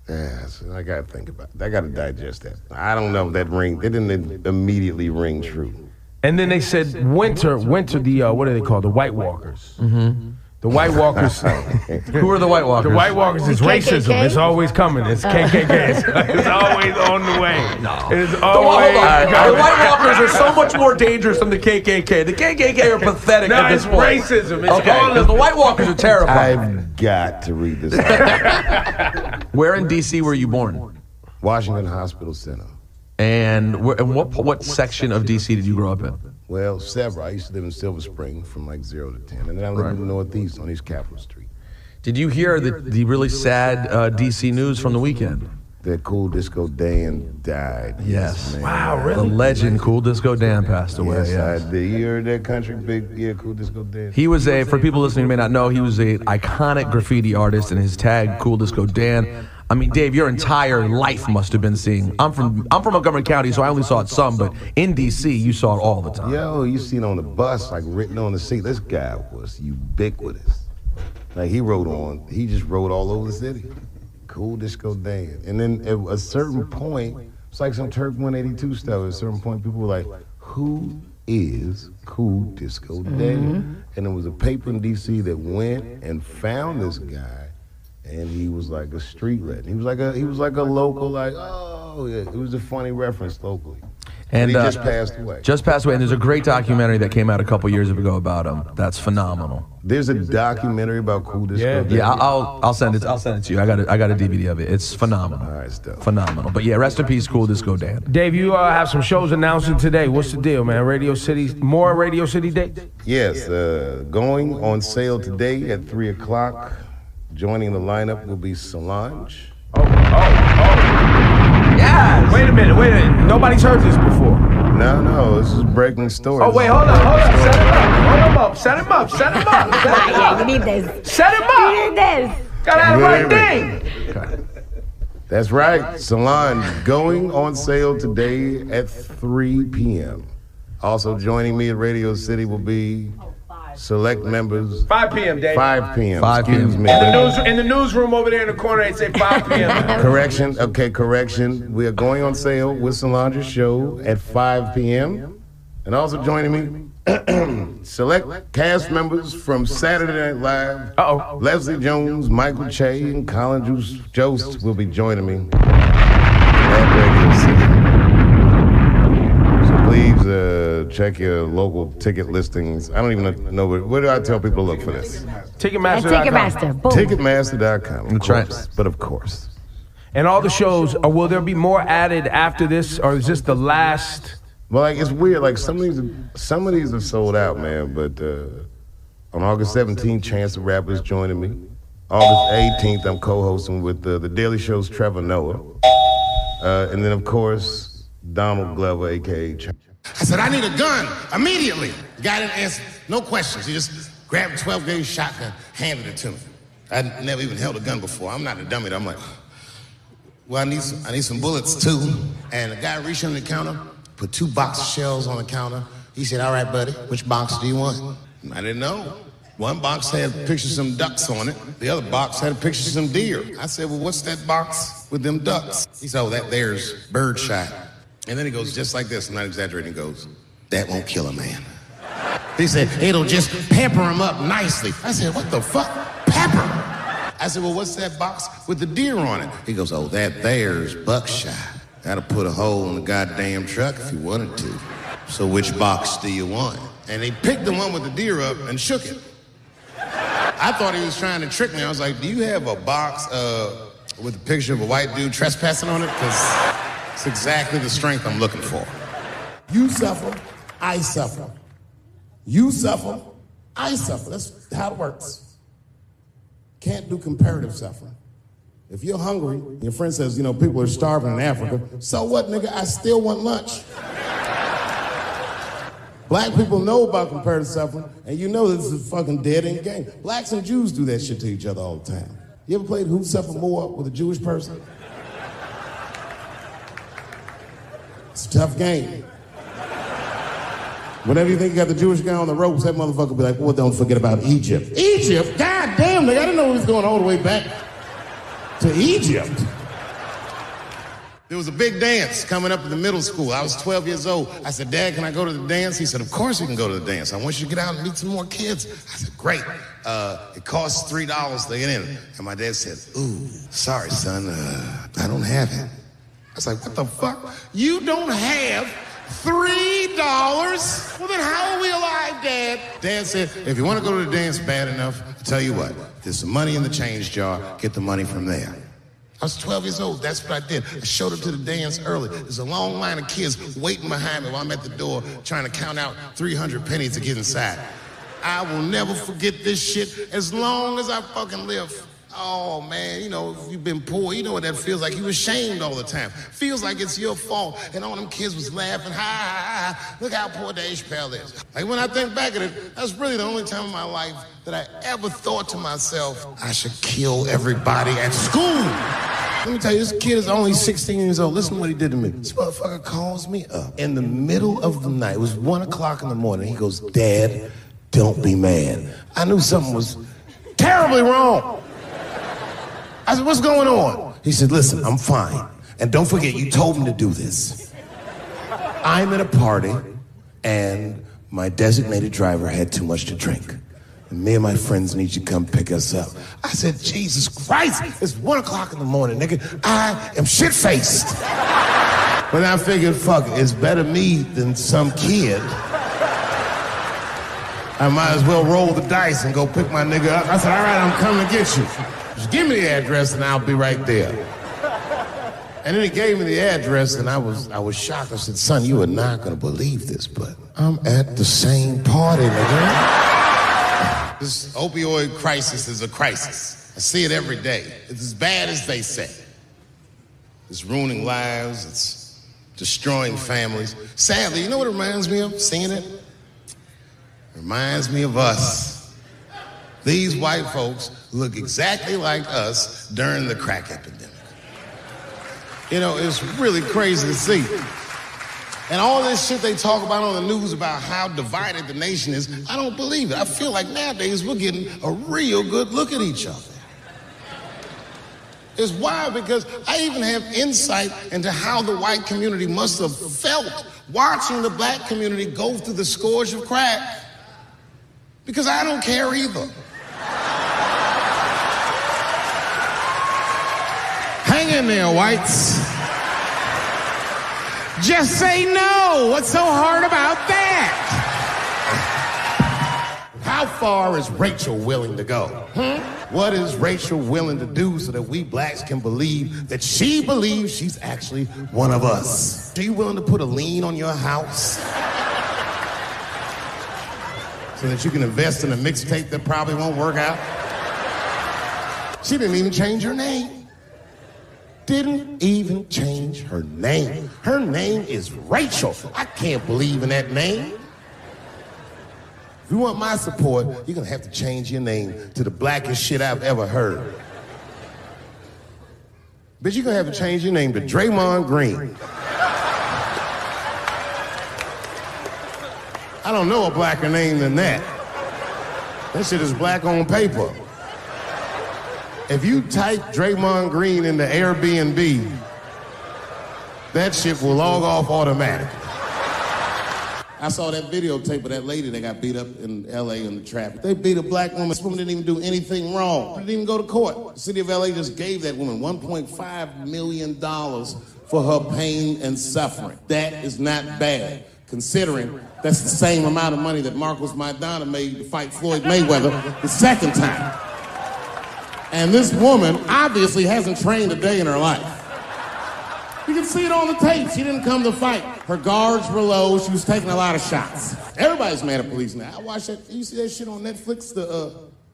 Yeah, so I gotta think about it. I gotta digest that. I don't know if that ring. It didn't immediately ring true. And then they said winter, winter. The uh, what are they called? The White Walkers. Mm-hmm. The White Walkers. Who are the White Walkers? The White Walkers is racism. KKK? It's always coming. It's KKK. It's, it's always on the way. No. It is The, hold on. the. White Walkers are so much more dangerous than the KKK. The KKK are pathetic No, at this it's point. racism. It's okay, all because the White Walkers are terrifying. I've got to read this. Where in D.C. were you born? Washington Hospital Center. And, where, and what what section of D.C. did you grow up in? Well, several. I used to live in Silver Spring from like zero to ten, and then I lived in the Northeast on East Capitol Street. Did you hear the, the really sad uh, D.C. news from the weekend? That cool disco Dan died. Yes. man. Wow, The legend Cool Disco Dan passed away. Yes, yes. I did. You heard that country big? Yeah, cool disco Dan. He was a, for people listening who may not know, he was a iconic graffiti artist, and his tag, Cool Disco Dan. I mean, Dave, your entire life must have been seeing. I'm from I'm from Montgomery County, so I only saw it some, but in D.C., you saw it all the time. Yo, you seen on the bus, like written on the seat. This guy was ubiquitous. Like he wrote on, he just wrote all over the city. Cool disco Dan. And then at a certain point, it's like some Turk 182 stuff. At a certain point, people were like, who is Cool Disco Dan? Mm-hmm. And it was a paper in DC that went and found this guy. And he was like a street legend. He was like a he was like a local like oh yeah. It was a funny reference locally. And he uh, just passed away. Just passed away. And there's a great documentary that came out a couple years ago about him. That's phenomenal. There's a documentary about Cool Disco. Yeah, yeah. I'll I'll send it. I'll send it to you. I got a, I got a DVD of it. It's phenomenal. All right, stuff. Phenomenal. But yeah, rest in peace, Cool Disco Dan. Dave, you uh, have some shows announcing today. What's the deal, man? Radio City, more Radio City dates? Yes, uh, going on sale today at 3 o'clock. Joining the lineup will be Solange. Oh, oh, oh. Yes. Wait a minute, wait a minute. Nobody's heard this before. No, no, this is breaking story. Oh, wait, hold on, hold on. Set him up. Hold him up. Set him up. Set him up. Set him yeah, up. you need this. Set him up. You up. need this. Gotta have the right Wait, thing. That's right, Solange going on sale today at 3 p.m. Also joining me at Radio City will be select members. 5 p.m., Dave. 5 p.m. 5 Excuse me. In the, news, in the newsroom over there in the corner, they say 5 p.m. Correction. Okay, correction. We are going on sale with Solange's show at 5 p.m. And also joining me, select cast members from Saturday Night Live. Uh-oh. Leslie Jones, Michael Che, and Colin Juice Jost will be joining me at Radio City. So please uh, check your local ticket listings. I don't even know where, where do I tell people to look for this? At Ticketmaster. Boom. Ticketmaster.com, of course. But of course. And all the shows, uh, will there be more added after this, or is this the last? Well, like it's weird. Like some of these, some of these are sold out, man. But uh, on August 17th, Chance the Rapper is joining me. August 18th, I'm co-hosting with uh, the Daily Show's Trevor Noah, uh, and then of course Donald Glover, aka. Ch- I said, I need a gun immediately. The guy didn't answer. No questions. He just grabbed a 12 gauge shotgun, handed it to me. I'd never even held a gun before. I'm not a dummy. I'm like, well, I need some, I need some bullets too. And the guy reached under the counter, put two box shells on the counter. He said, all right, buddy, which box do you want? I didn't know. One box had pictures of some ducks on it. The other box had a picture of some deer. I said, well, what's that box with them ducks? He said, oh, that there's birdshot. And then he goes just like this, I'm not exaggerating, he goes, that won't kill a man. He said, it'll just pepper him up nicely. I said, what the fuck? Pepper? I said, well, what's that box with the deer on it? He goes, oh, that there's buckshot. That'll put a hole in the goddamn truck if you wanted to. So which box do you want? And he picked the one with the deer up and shook it. I thought he was trying to trick me. I was like, do you have a box uh, with a picture of a white dude trespassing on it? Because it's exactly the strength I'm looking for. You suffer, I suffer. You suffer, I suffer. That's how it works. Can't do comparative suffering. If you're hungry, your friend says, you know, people are starving in Africa, so what, nigga? I still want lunch. Black people know about comparative suffering, and you know this is a fucking dead end game. Blacks and Jews do that shit to each other all the time. You ever played Who Suffered More with a Jewish person? It's a tough game. Whenever you think you got the Jewish guy on the ropes, that motherfucker be like, well, don't forget about Egypt. Egypt? God damn, nigga, I didn't know he was going all the way back to Egypt. There was a big dance coming up in the middle school. I was 12 years old. I said, Dad, can I go to the dance? He said, Of course you can go to the dance. I want you to get out and meet some more kids. I said, Great. Uh, it costs $3 to get in. And my dad said, Ooh, sorry, son. Uh, I don't have it. Was like, What the fuck? You don't have $3? Well, then how are we alive, Dad? Dad said, If you want to go to the dance bad enough, I'll tell you what, there's some money in the change jar. Get the money from there. I was 12 years old. That's what I did. I showed up to the dance early. There's a long line of kids waiting behind me while I'm at the door trying to count out 300 pennies to get inside. I will never forget this shit as long as I fucking live. Oh man, you know, you've been poor, you know what that feels like. You ashamed all the time. Feels like it's your fault. And all them kids was laughing, ha ha ha. Look how poor Dave Chappelle is. Like when I think back at it, that's really the only time in my life that I ever thought to myself, I should kill everybody at school. Let me tell you, this kid is only 16 years old. Listen to what he did to me. This motherfucker calls me up in the middle of the night. It was one o'clock in the morning. He goes, Dad, don't be mad. I knew something was terribly wrong. I said, what's going on? He said, listen, I'm fine. And don't forget, you told me to do this. I'm at a party, and my designated driver had too much to drink. And me and my friends need you to come pick us up. I said, Jesus Christ, it's one o'clock in the morning, nigga. I am shit faced. But I figured, fuck, it, it's better me than some kid. I might as well roll the dice and go pick my nigga up. I said, all right, I'm coming to get you. Just give me the address and I'll be right there. And then he gave me the address and I was I was shocked. I said, son, you are not gonna believe this, but I'm at the same party, nigga. This opioid crisis is a crisis. I see it every day. It's as bad as they say. It's ruining lives, it's destroying families. Sadly, you know what it reminds me of? Seeing it? It reminds me of us. These white folks look exactly like us during the crack epidemic. You know, it's really crazy to see. And all this shit they talk about on the news about how divided the nation is, I don't believe it. I feel like nowadays we're getting a real good look at each other. It's wild because I even have insight into how the white community must have felt watching the black community go through the scourge of crack. Because I don't care either. Hang in there, whites. Just say no. What's so hard about that? How far is Rachel willing to go? Hmm? What is Rachel willing to do so that we blacks can believe that she believes she's actually one of us? Are you willing to put a lien on your house? So that you can invest in a mixtape that probably won't work out? She didn't even change her name didn't even change her name. Her name is Rachel. I can't believe in that name. If you want my support, you're gonna have to change your name to the blackest shit I've ever heard. Bitch, you're gonna have to change your name to Draymond Green. I don't know a blacker name than that. That shit is black on paper. If you type Draymond Green into Airbnb, that shit will log off automatically. I saw that videotape of that lady that got beat up in LA in the traffic. They beat a black woman. This woman didn't even do anything wrong. Didn't even go to court. The city of LA just gave that woman $1.5 million for her pain and suffering. That is not bad, considering that's the same amount of money that Marcos Maidana made to fight Floyd Mayweather the second time. And this woman obviously hasn't trained a day in her life. You can see it on the tape. She didn't come to fight. Her guards were low. She was taking a lot of shots. Everybody's mad at police now. I watched that. You see that shit on Netflix? The uh,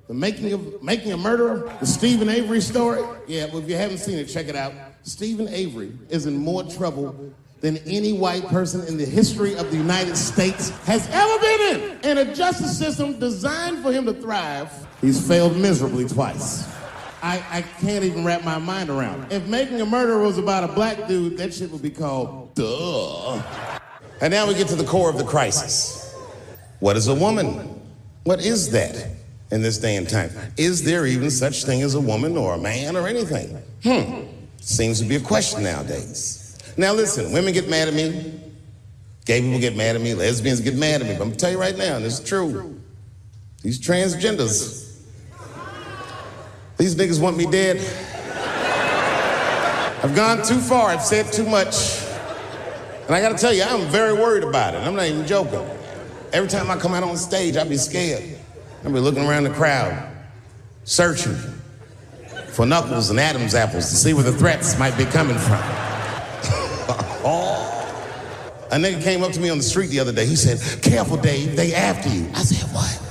the making of making a murderer, the Steven Avery story. Yeah, well, if you haven't seen it, check it out. Steven Avery is in more trouble than any white person in the history of the United States has ever been in. In a justice system designed for him to thrive, he's failed miserably twice. I, I can't even wrap my mind around. If making a murder was about a black dude, that shit would be called duh. And now we get to the core of the crisis. What is a woman? What is that in this day and time? Is there even such thing as a woman or a man or anything? Hmm. Seems to be a question nowadays. Now listen, women get mad at me. Gay people get mad at me. Lesbians get mad at me. But I'm gonna tell you right now, and is true. These transgenders, these niggas want me dead. I've gone too far. I've said too much. And I gotta tell you, I'm very worried about it. I'm not even joking. Every time I come out on stage, I be scared. I be looking around the crowd, searching for knuckles and Adam's apples to see where the threats might be coming from. A nigga came up to me on the street the other day. He said, Careful, Dave, they after you. I said, What?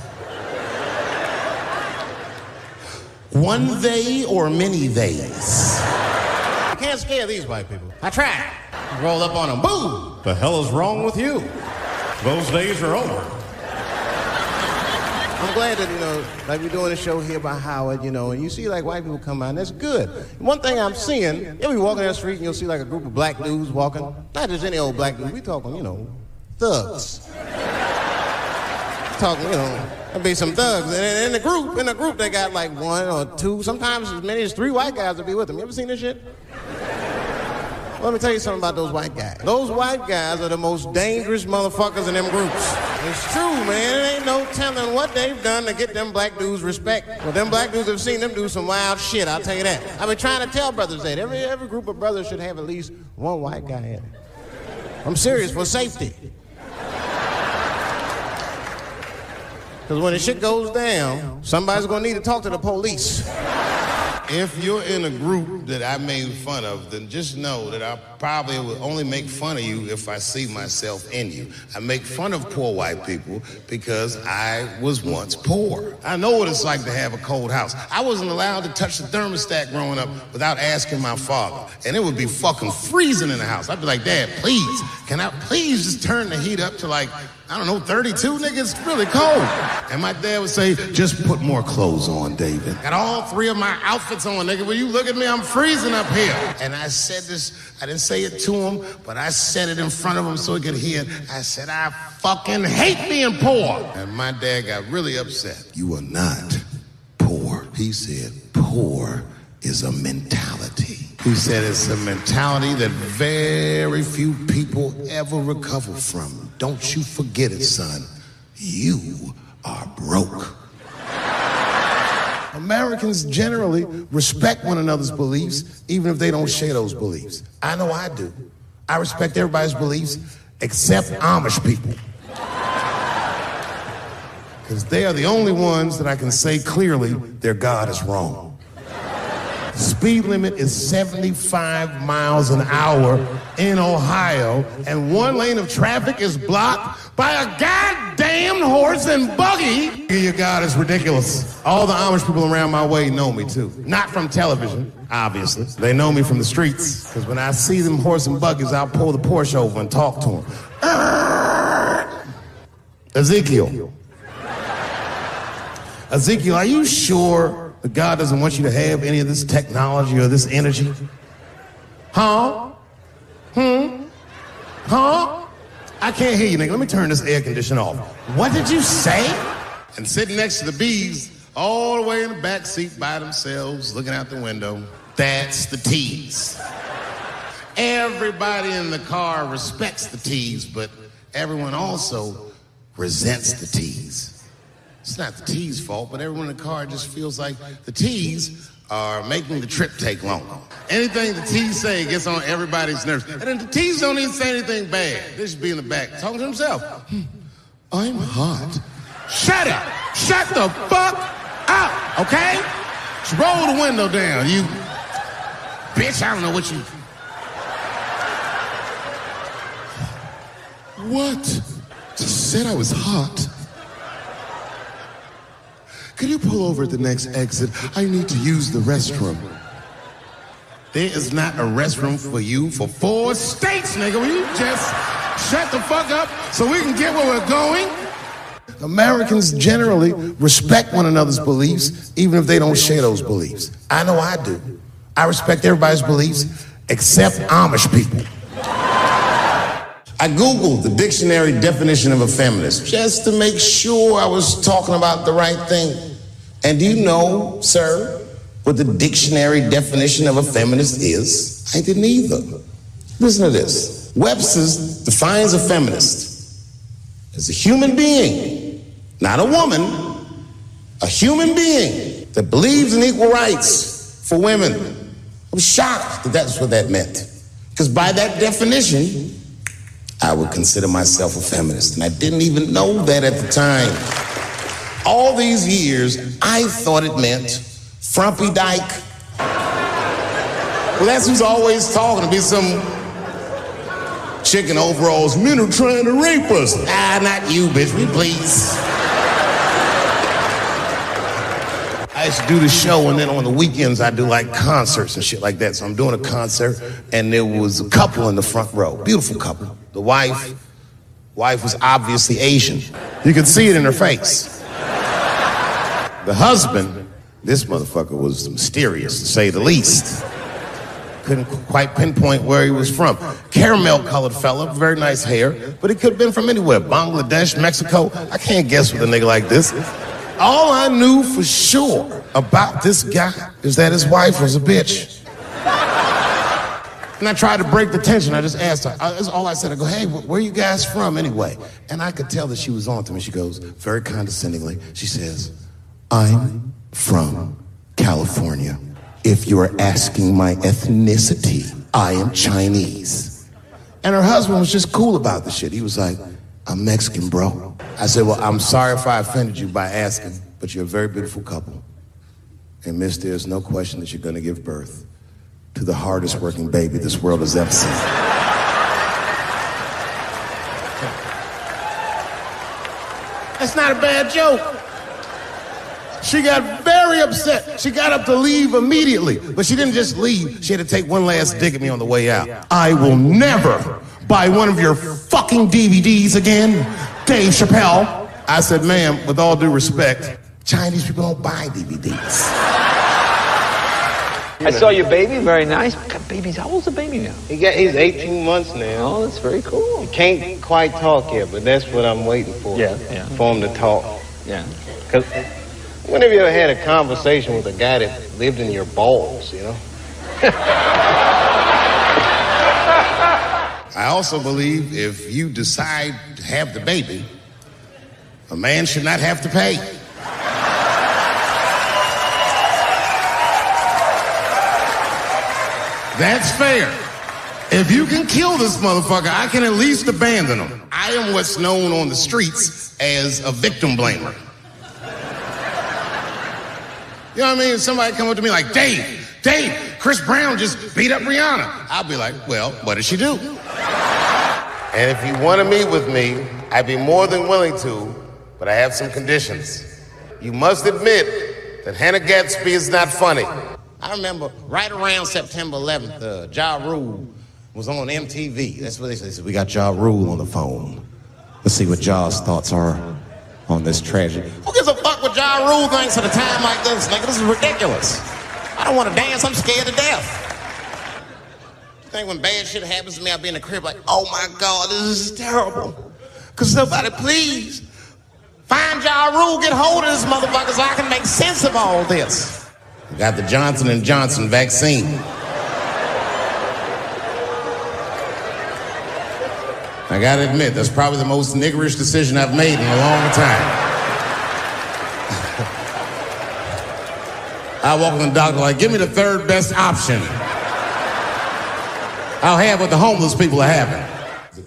One they or many theys? I can't scare these white people. I try. Roll up on them. Boom! The hell is wrong with you? Those days are over. I'm glad that, you know, like we're doing a show here by Howard, you know, and you see like white people come out, and that's good. One thing I'm seeing, you'll be walking down the street and you'll see like a group of black dudes walking. Not just any old black dude, we talking, you know, thugs. talking, you know, be some thugs. And in the group, in the group, they got like one or two, sometimes as many as three white guys will be with them. You ever seen this shit? Let me tell you something about those white guys. Those white guys are the most dangerous motherfuckers in them groups. It's true, man. There ain't no telling what they've done to get them black dudes respect. Well, them black dudes have seen them do some wild shit, I'll tell you that. I've been trying to tell brothers that. Every, every group of brothers should have at least one white guy in it. I'm serious for safety. Because when the shit goes down, somebody's gonna need to talk to the police. If you're in a group that I made fun of, then just know that I probably will only make fun of you if I see myself in you. I make fun of poor white people because I was once poor. I know what it's like to have a cold house. I wasn't allowed to touch the thermostat growing up without asking my father. And it would be fucking freezing in the house. I'd be like, Dad, please, can I please just turn the heat up to like, I don't know, 32, niggas, really cold. And my dad would say, just put more clothes on, David. Got all three of my outfits on, nigga. When you look at me, I'm freezing up here. And I said this, I didn't say it to him, but I said it in front of him so he could hear it. I said, I fucking hate being poor. And my dad got really upset. You are not poor. He said, poor is a mentality. He said it's a mentality that very few people ever recover from. Don't you forget it, son. You are broke. Americans generally respect one another's beliefs, even if they don't share those beliefs. I know I do. I respect everybody's beliefs except Amish people. Because they are the only ones that I can say clearly their God is wrong. Speed limit is 75 miles an hour in Ohio, and one lane of traffic is blocked by a goddamn horse and buggy. Your God is ridiculous. All the Amish people around my way know me too. Not from television, obviously. They know me from the streets. Because when I see them horse and buggies, I'll pull the Porsche over and talk to them. Ezekiel. Ezekiel, are you sure that God doesn't want you to have any of this technology or this energy? Huh? Hmm? Huh? I can't hear you, nigga. Let me turn this air conditioner off. What did you say? And sitting next to the bees, all the way in the back seat by themselves, looking out the window, that's the T's. Everybody in the car respects the T's, but everyone also resents the T's. It's not the T's fault, but everyone in the car just feels like the T's are making the trip take longer. Anything the T's say gets on everybody's nerves. And then the T's don't even say anything bad. They just be in the back talking to himself. "Hmm, I'm hot. Shut up! Shut the fuck up, okay? Just roll the window down, you bitch. I don't know what you. What? Just said I was hot. Could you pull over at the next exit? I need to use the restroom. There is not a restroom for you for four states, nigga. Will you just shut the fuck up so we can get where we're going? Americans generally respect one another's beliefs, even if they don't share those beliefs. I know I do. I respect everybody's beliefs except Amish people. I Googled the dictionary definition of a feminist just to make sure I was talking about the right thing. And do you know, sir, what the dictionary definition of a feminist is? I didn't either. Listen to this Webster's defines a feminist as a human being, not a woman, a human being that believes in equal rights for women. I was shocked that that's what that meant. Because by that definition, I would consider myself a feminist. And I didn't even know that at the time. All these years, I thought it meant frumpy dyke. Well, that's who's always talking to be some chicken overalls. Men are trying to rape us. Ah, not you, bitch. We please. Do the show, and then on the weekends I do like concerts and shit like that. So I'm doing a concert, and there was a couple in the front row, beautiful couple. The wife, wife was obviously Asian. You could see it in her face. The husband, this motherfucker was mysterious to say the least. Couldn't quite pinpoint where he was from. Caramel colored fella, very nice hair, but he could have been from anywhere Bangladesh, Mexico. I can't guess with a nigga like this. All I knew for sure about this guy is that his wife was a bitch. And I tried to break the tension. I just asked her. I, that's all I said. I go, hey, wh- where you guys from anyway? And I could tell that she was on to me. She goes, very condescendingly, she says, I'm from California. If you're asking my ethnicity, I am Chinese. And her husband was just cool about the shit. He was like, I'm Mexican, bro. I said, Well, I'm sorry if I offended you by asking, but you're a very beautiful couple. And miss, there's no question that you're gonna give birth to the hardest working baby this world has ever seen. That's not a bad joke. She got very upset. She got up to leave immediately, but she didn't just leave. She had to take one last dig at me on the way out. I will never buy one of your fucking DVDs again, Dave Chappelle. I said, ma'am, with all due respect, Chinese people don't buy DVDs. I saw your baby, very nice. God, baby's how old's the baby now? He got he's 18 months now. Oh, that's very cool. He can't quite talk yet, but that's what I'm waiting for. Yeah, yeah. For him to talk. Yeah. Cause whenever you ever had a conversation with a guy that lived in your balls, you know? I also believe if you decide to have the baby, a man should not have to pay. That's fair. If you can kill this motherfucker, I can at least abandon him. I am what's known on the streets as a victim blamer. You know what I mean? Somebody come up to me like, Dave, Dave, Chris Brown just beat up Rihanna. I'll be like, well, what did she do? And if you want to meet with me, I'd be more than willing to, but I have some conditions. You must admit that Hannah Gadsby is not funny. I remember right around September 11th, uh, Ja Rule was on MTV. That's what they said. They said, We got Ja Rule on the phone. Let's see what Ja's thoughts are on this tragedy. Who gives a fuck what Ja Rule thinks at a time like this? Nigga, this is ridiculous. I don't want to dance. I'm scared to death. You think when bad shit happens to me, I'll be in the crib like, oh my God, this is terrible. Could somebody please find Ja Rule, get hold of this motherfucker so I can make sense of all this. Got the Johnson and Johnson vaccine. I gotta admit, that's probably the most niggerish decision I've made in a long time. I walk in the doctor like, give me the third best option. I'll have what the homeless people are having.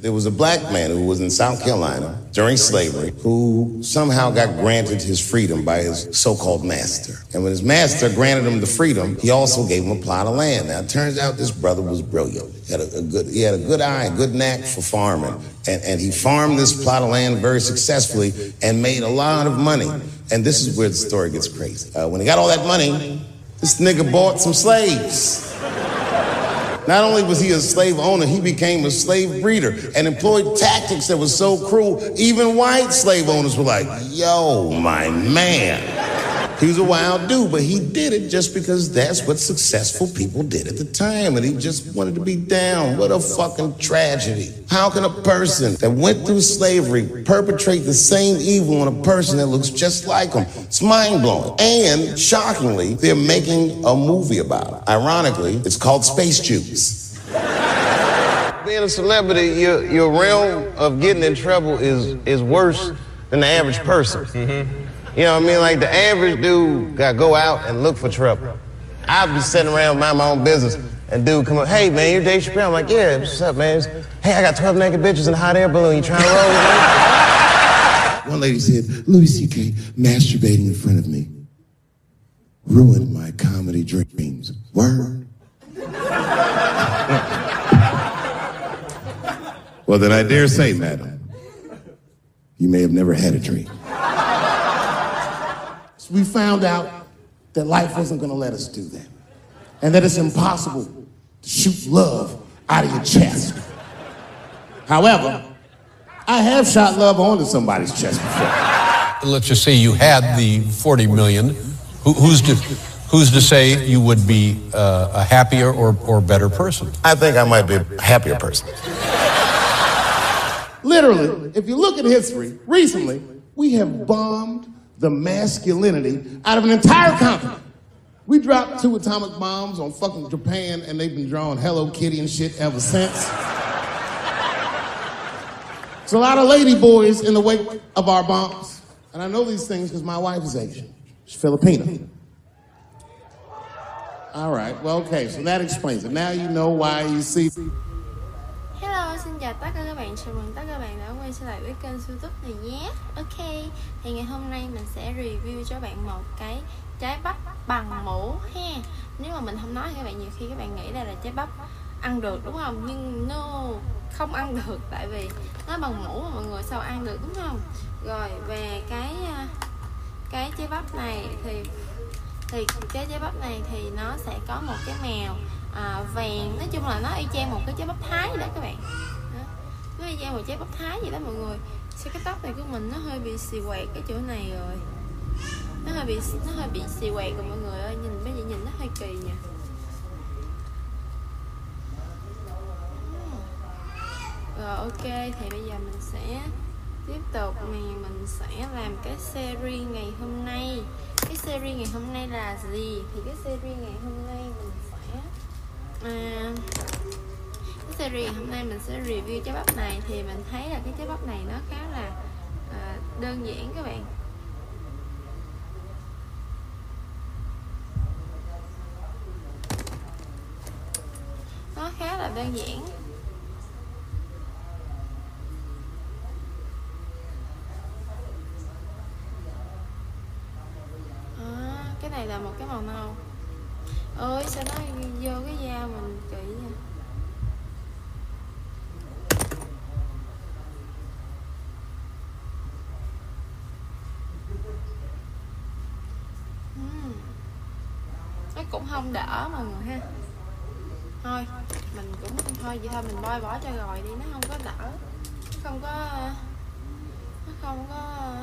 There was a black man who was in South Carolina during slavery who somehow got granted his freedom by his so-called master. And when his master granted him the freedom, he also gave him a plot of land. Now it turns out this brother was brilliant. He had a, a good, he had a good eye, a good knack for farming. And, and he farmed this plot of land very successfully and made a lot of money. And this is where the story gets crazy. Uh, when he got all that money, this nigga bought some slaves. Not only was he a slave owner, he became a slave breeder and employed tactics that were so cruel, even white slave owners were like, yo, my man. He was a wild dude, but he did it just because that's what successful people did at the time, and he just wanted to be down. What a fucking tragedy. How can a person that went through slavery perpetrate the same evil on a person that looks just like him? It's mind blowing. And shockingly, they're making a movie about it. Ironically, it's called Space Juice. Being a celebrity, your, your realm of getting in trouble is, is worse than the average person. Mm-hmm. You know what I mean? Like the average dude got to go out and look for trouble. I'd be sitting around mind my own business, and dude come up, hey man, you're Dave Chappelle. I'm like, yeah, what's up, man? Hey, I got 12 naked bitches in a hot air balloon. You trying to roll with me? One lady said, Louis C.K. masturbating in front of me ruined my comedy dreams. Word. well, then I dare say, madam, you may have never had a dream. So we found out that life wasn't going to let us do that, and that it's impossible to shoot love out of your chest. However, I have shot love onto somebody's chest before. Let's just say you had the 40 million. Who, who's to who's to say you would be uh, a happier or, or better person? I think I might be a happier person. Literally, if you look at history, recently, we have bombed the masculinity out of an entire continent. We dropped two atomic bombs on fucking Japan, and they've been drawing Hello Kitty and shit ever since. There's a lot of lady boys in the wake of our bombs. And I know these things because my wife is Asian. She's Filipino. All right, well, okay, so that explains it. Now you know why you see. Hello, xin chào tất cả các bạn, chào mừng tất cả các bạn đã quay trở lại với kênh youtube này nhé. Ok, thì ngày hôm nay mình sẽ review cho bạn một cái trái bắp bằng mũ ha. Nếu mà mình không nói thì các bạn nhiều khi các bạn nghĩ đây là trái bắp ăn được đúng không? Nhưng no, không ăn được. Tại vì nó bằng mũ mà mọi người sao ăn được đúng không? Rồi, về cái à, cái trái bắp này thì thì cái trái bắp này thì nó sẽ có một cái mèo à, vàng nói chung là nó y chang một cái trái bắp thái vậy đó các bạn. Đó. nó y chang một trái bắp thái vậy đó mọi người. Sao cái tóc này của mình nó hơi bị xì quẹt cái chỗ này rồi. Nó hơi bị nó hơi bị xì quẹt rồi mọi người ơi nhìn bây giờ nhìn nó hơi kỳ nha ừ. rồi ok thì bây giờ mình sẽ tiếp tục thì mình sẽ làm cái series ngày hôm nay. Cái series ngày hôm nay là gì? Thì cái series ngày hôm nay mình à, cái series hôm nay mình sẽ review trái bắp này thì mình thấy là cái trái bắp này nó khá là à, đơn giản các bạn. Nó khá là đơn giản. À, cái này là một cái màu nâu ơi sao nó vô cái da mình chị nha. Hmm. Nó cũng không đỡ mà người ha. Thôi, mình cũng thôi, vậy thôi, mình bôi bỏ cho rồi đi, nó không có đỡ. Nó không có nó không có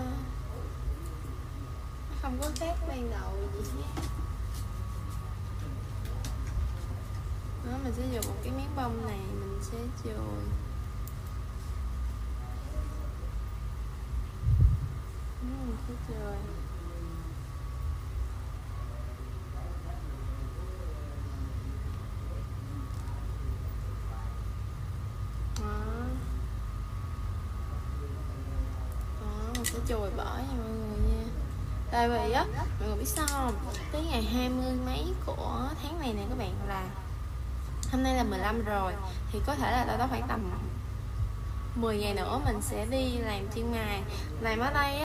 nó không có khác ban đầu gì hết đó, mình sẽ dùng một cái miếng bông này, mình sẽ chùi mình sẽ chùi đó. Mình sẽ chùi bỏ nha mọi người nha. Tại vì á, mọi người biết sao không? Tới ngày 20 mấy của tháng này nè các bạn, là hôm nay là 15 rồi, thì có thể là tao đó khoảng tầm 10 ngày nữa mình sẽ đi làm chân mài làm ở đây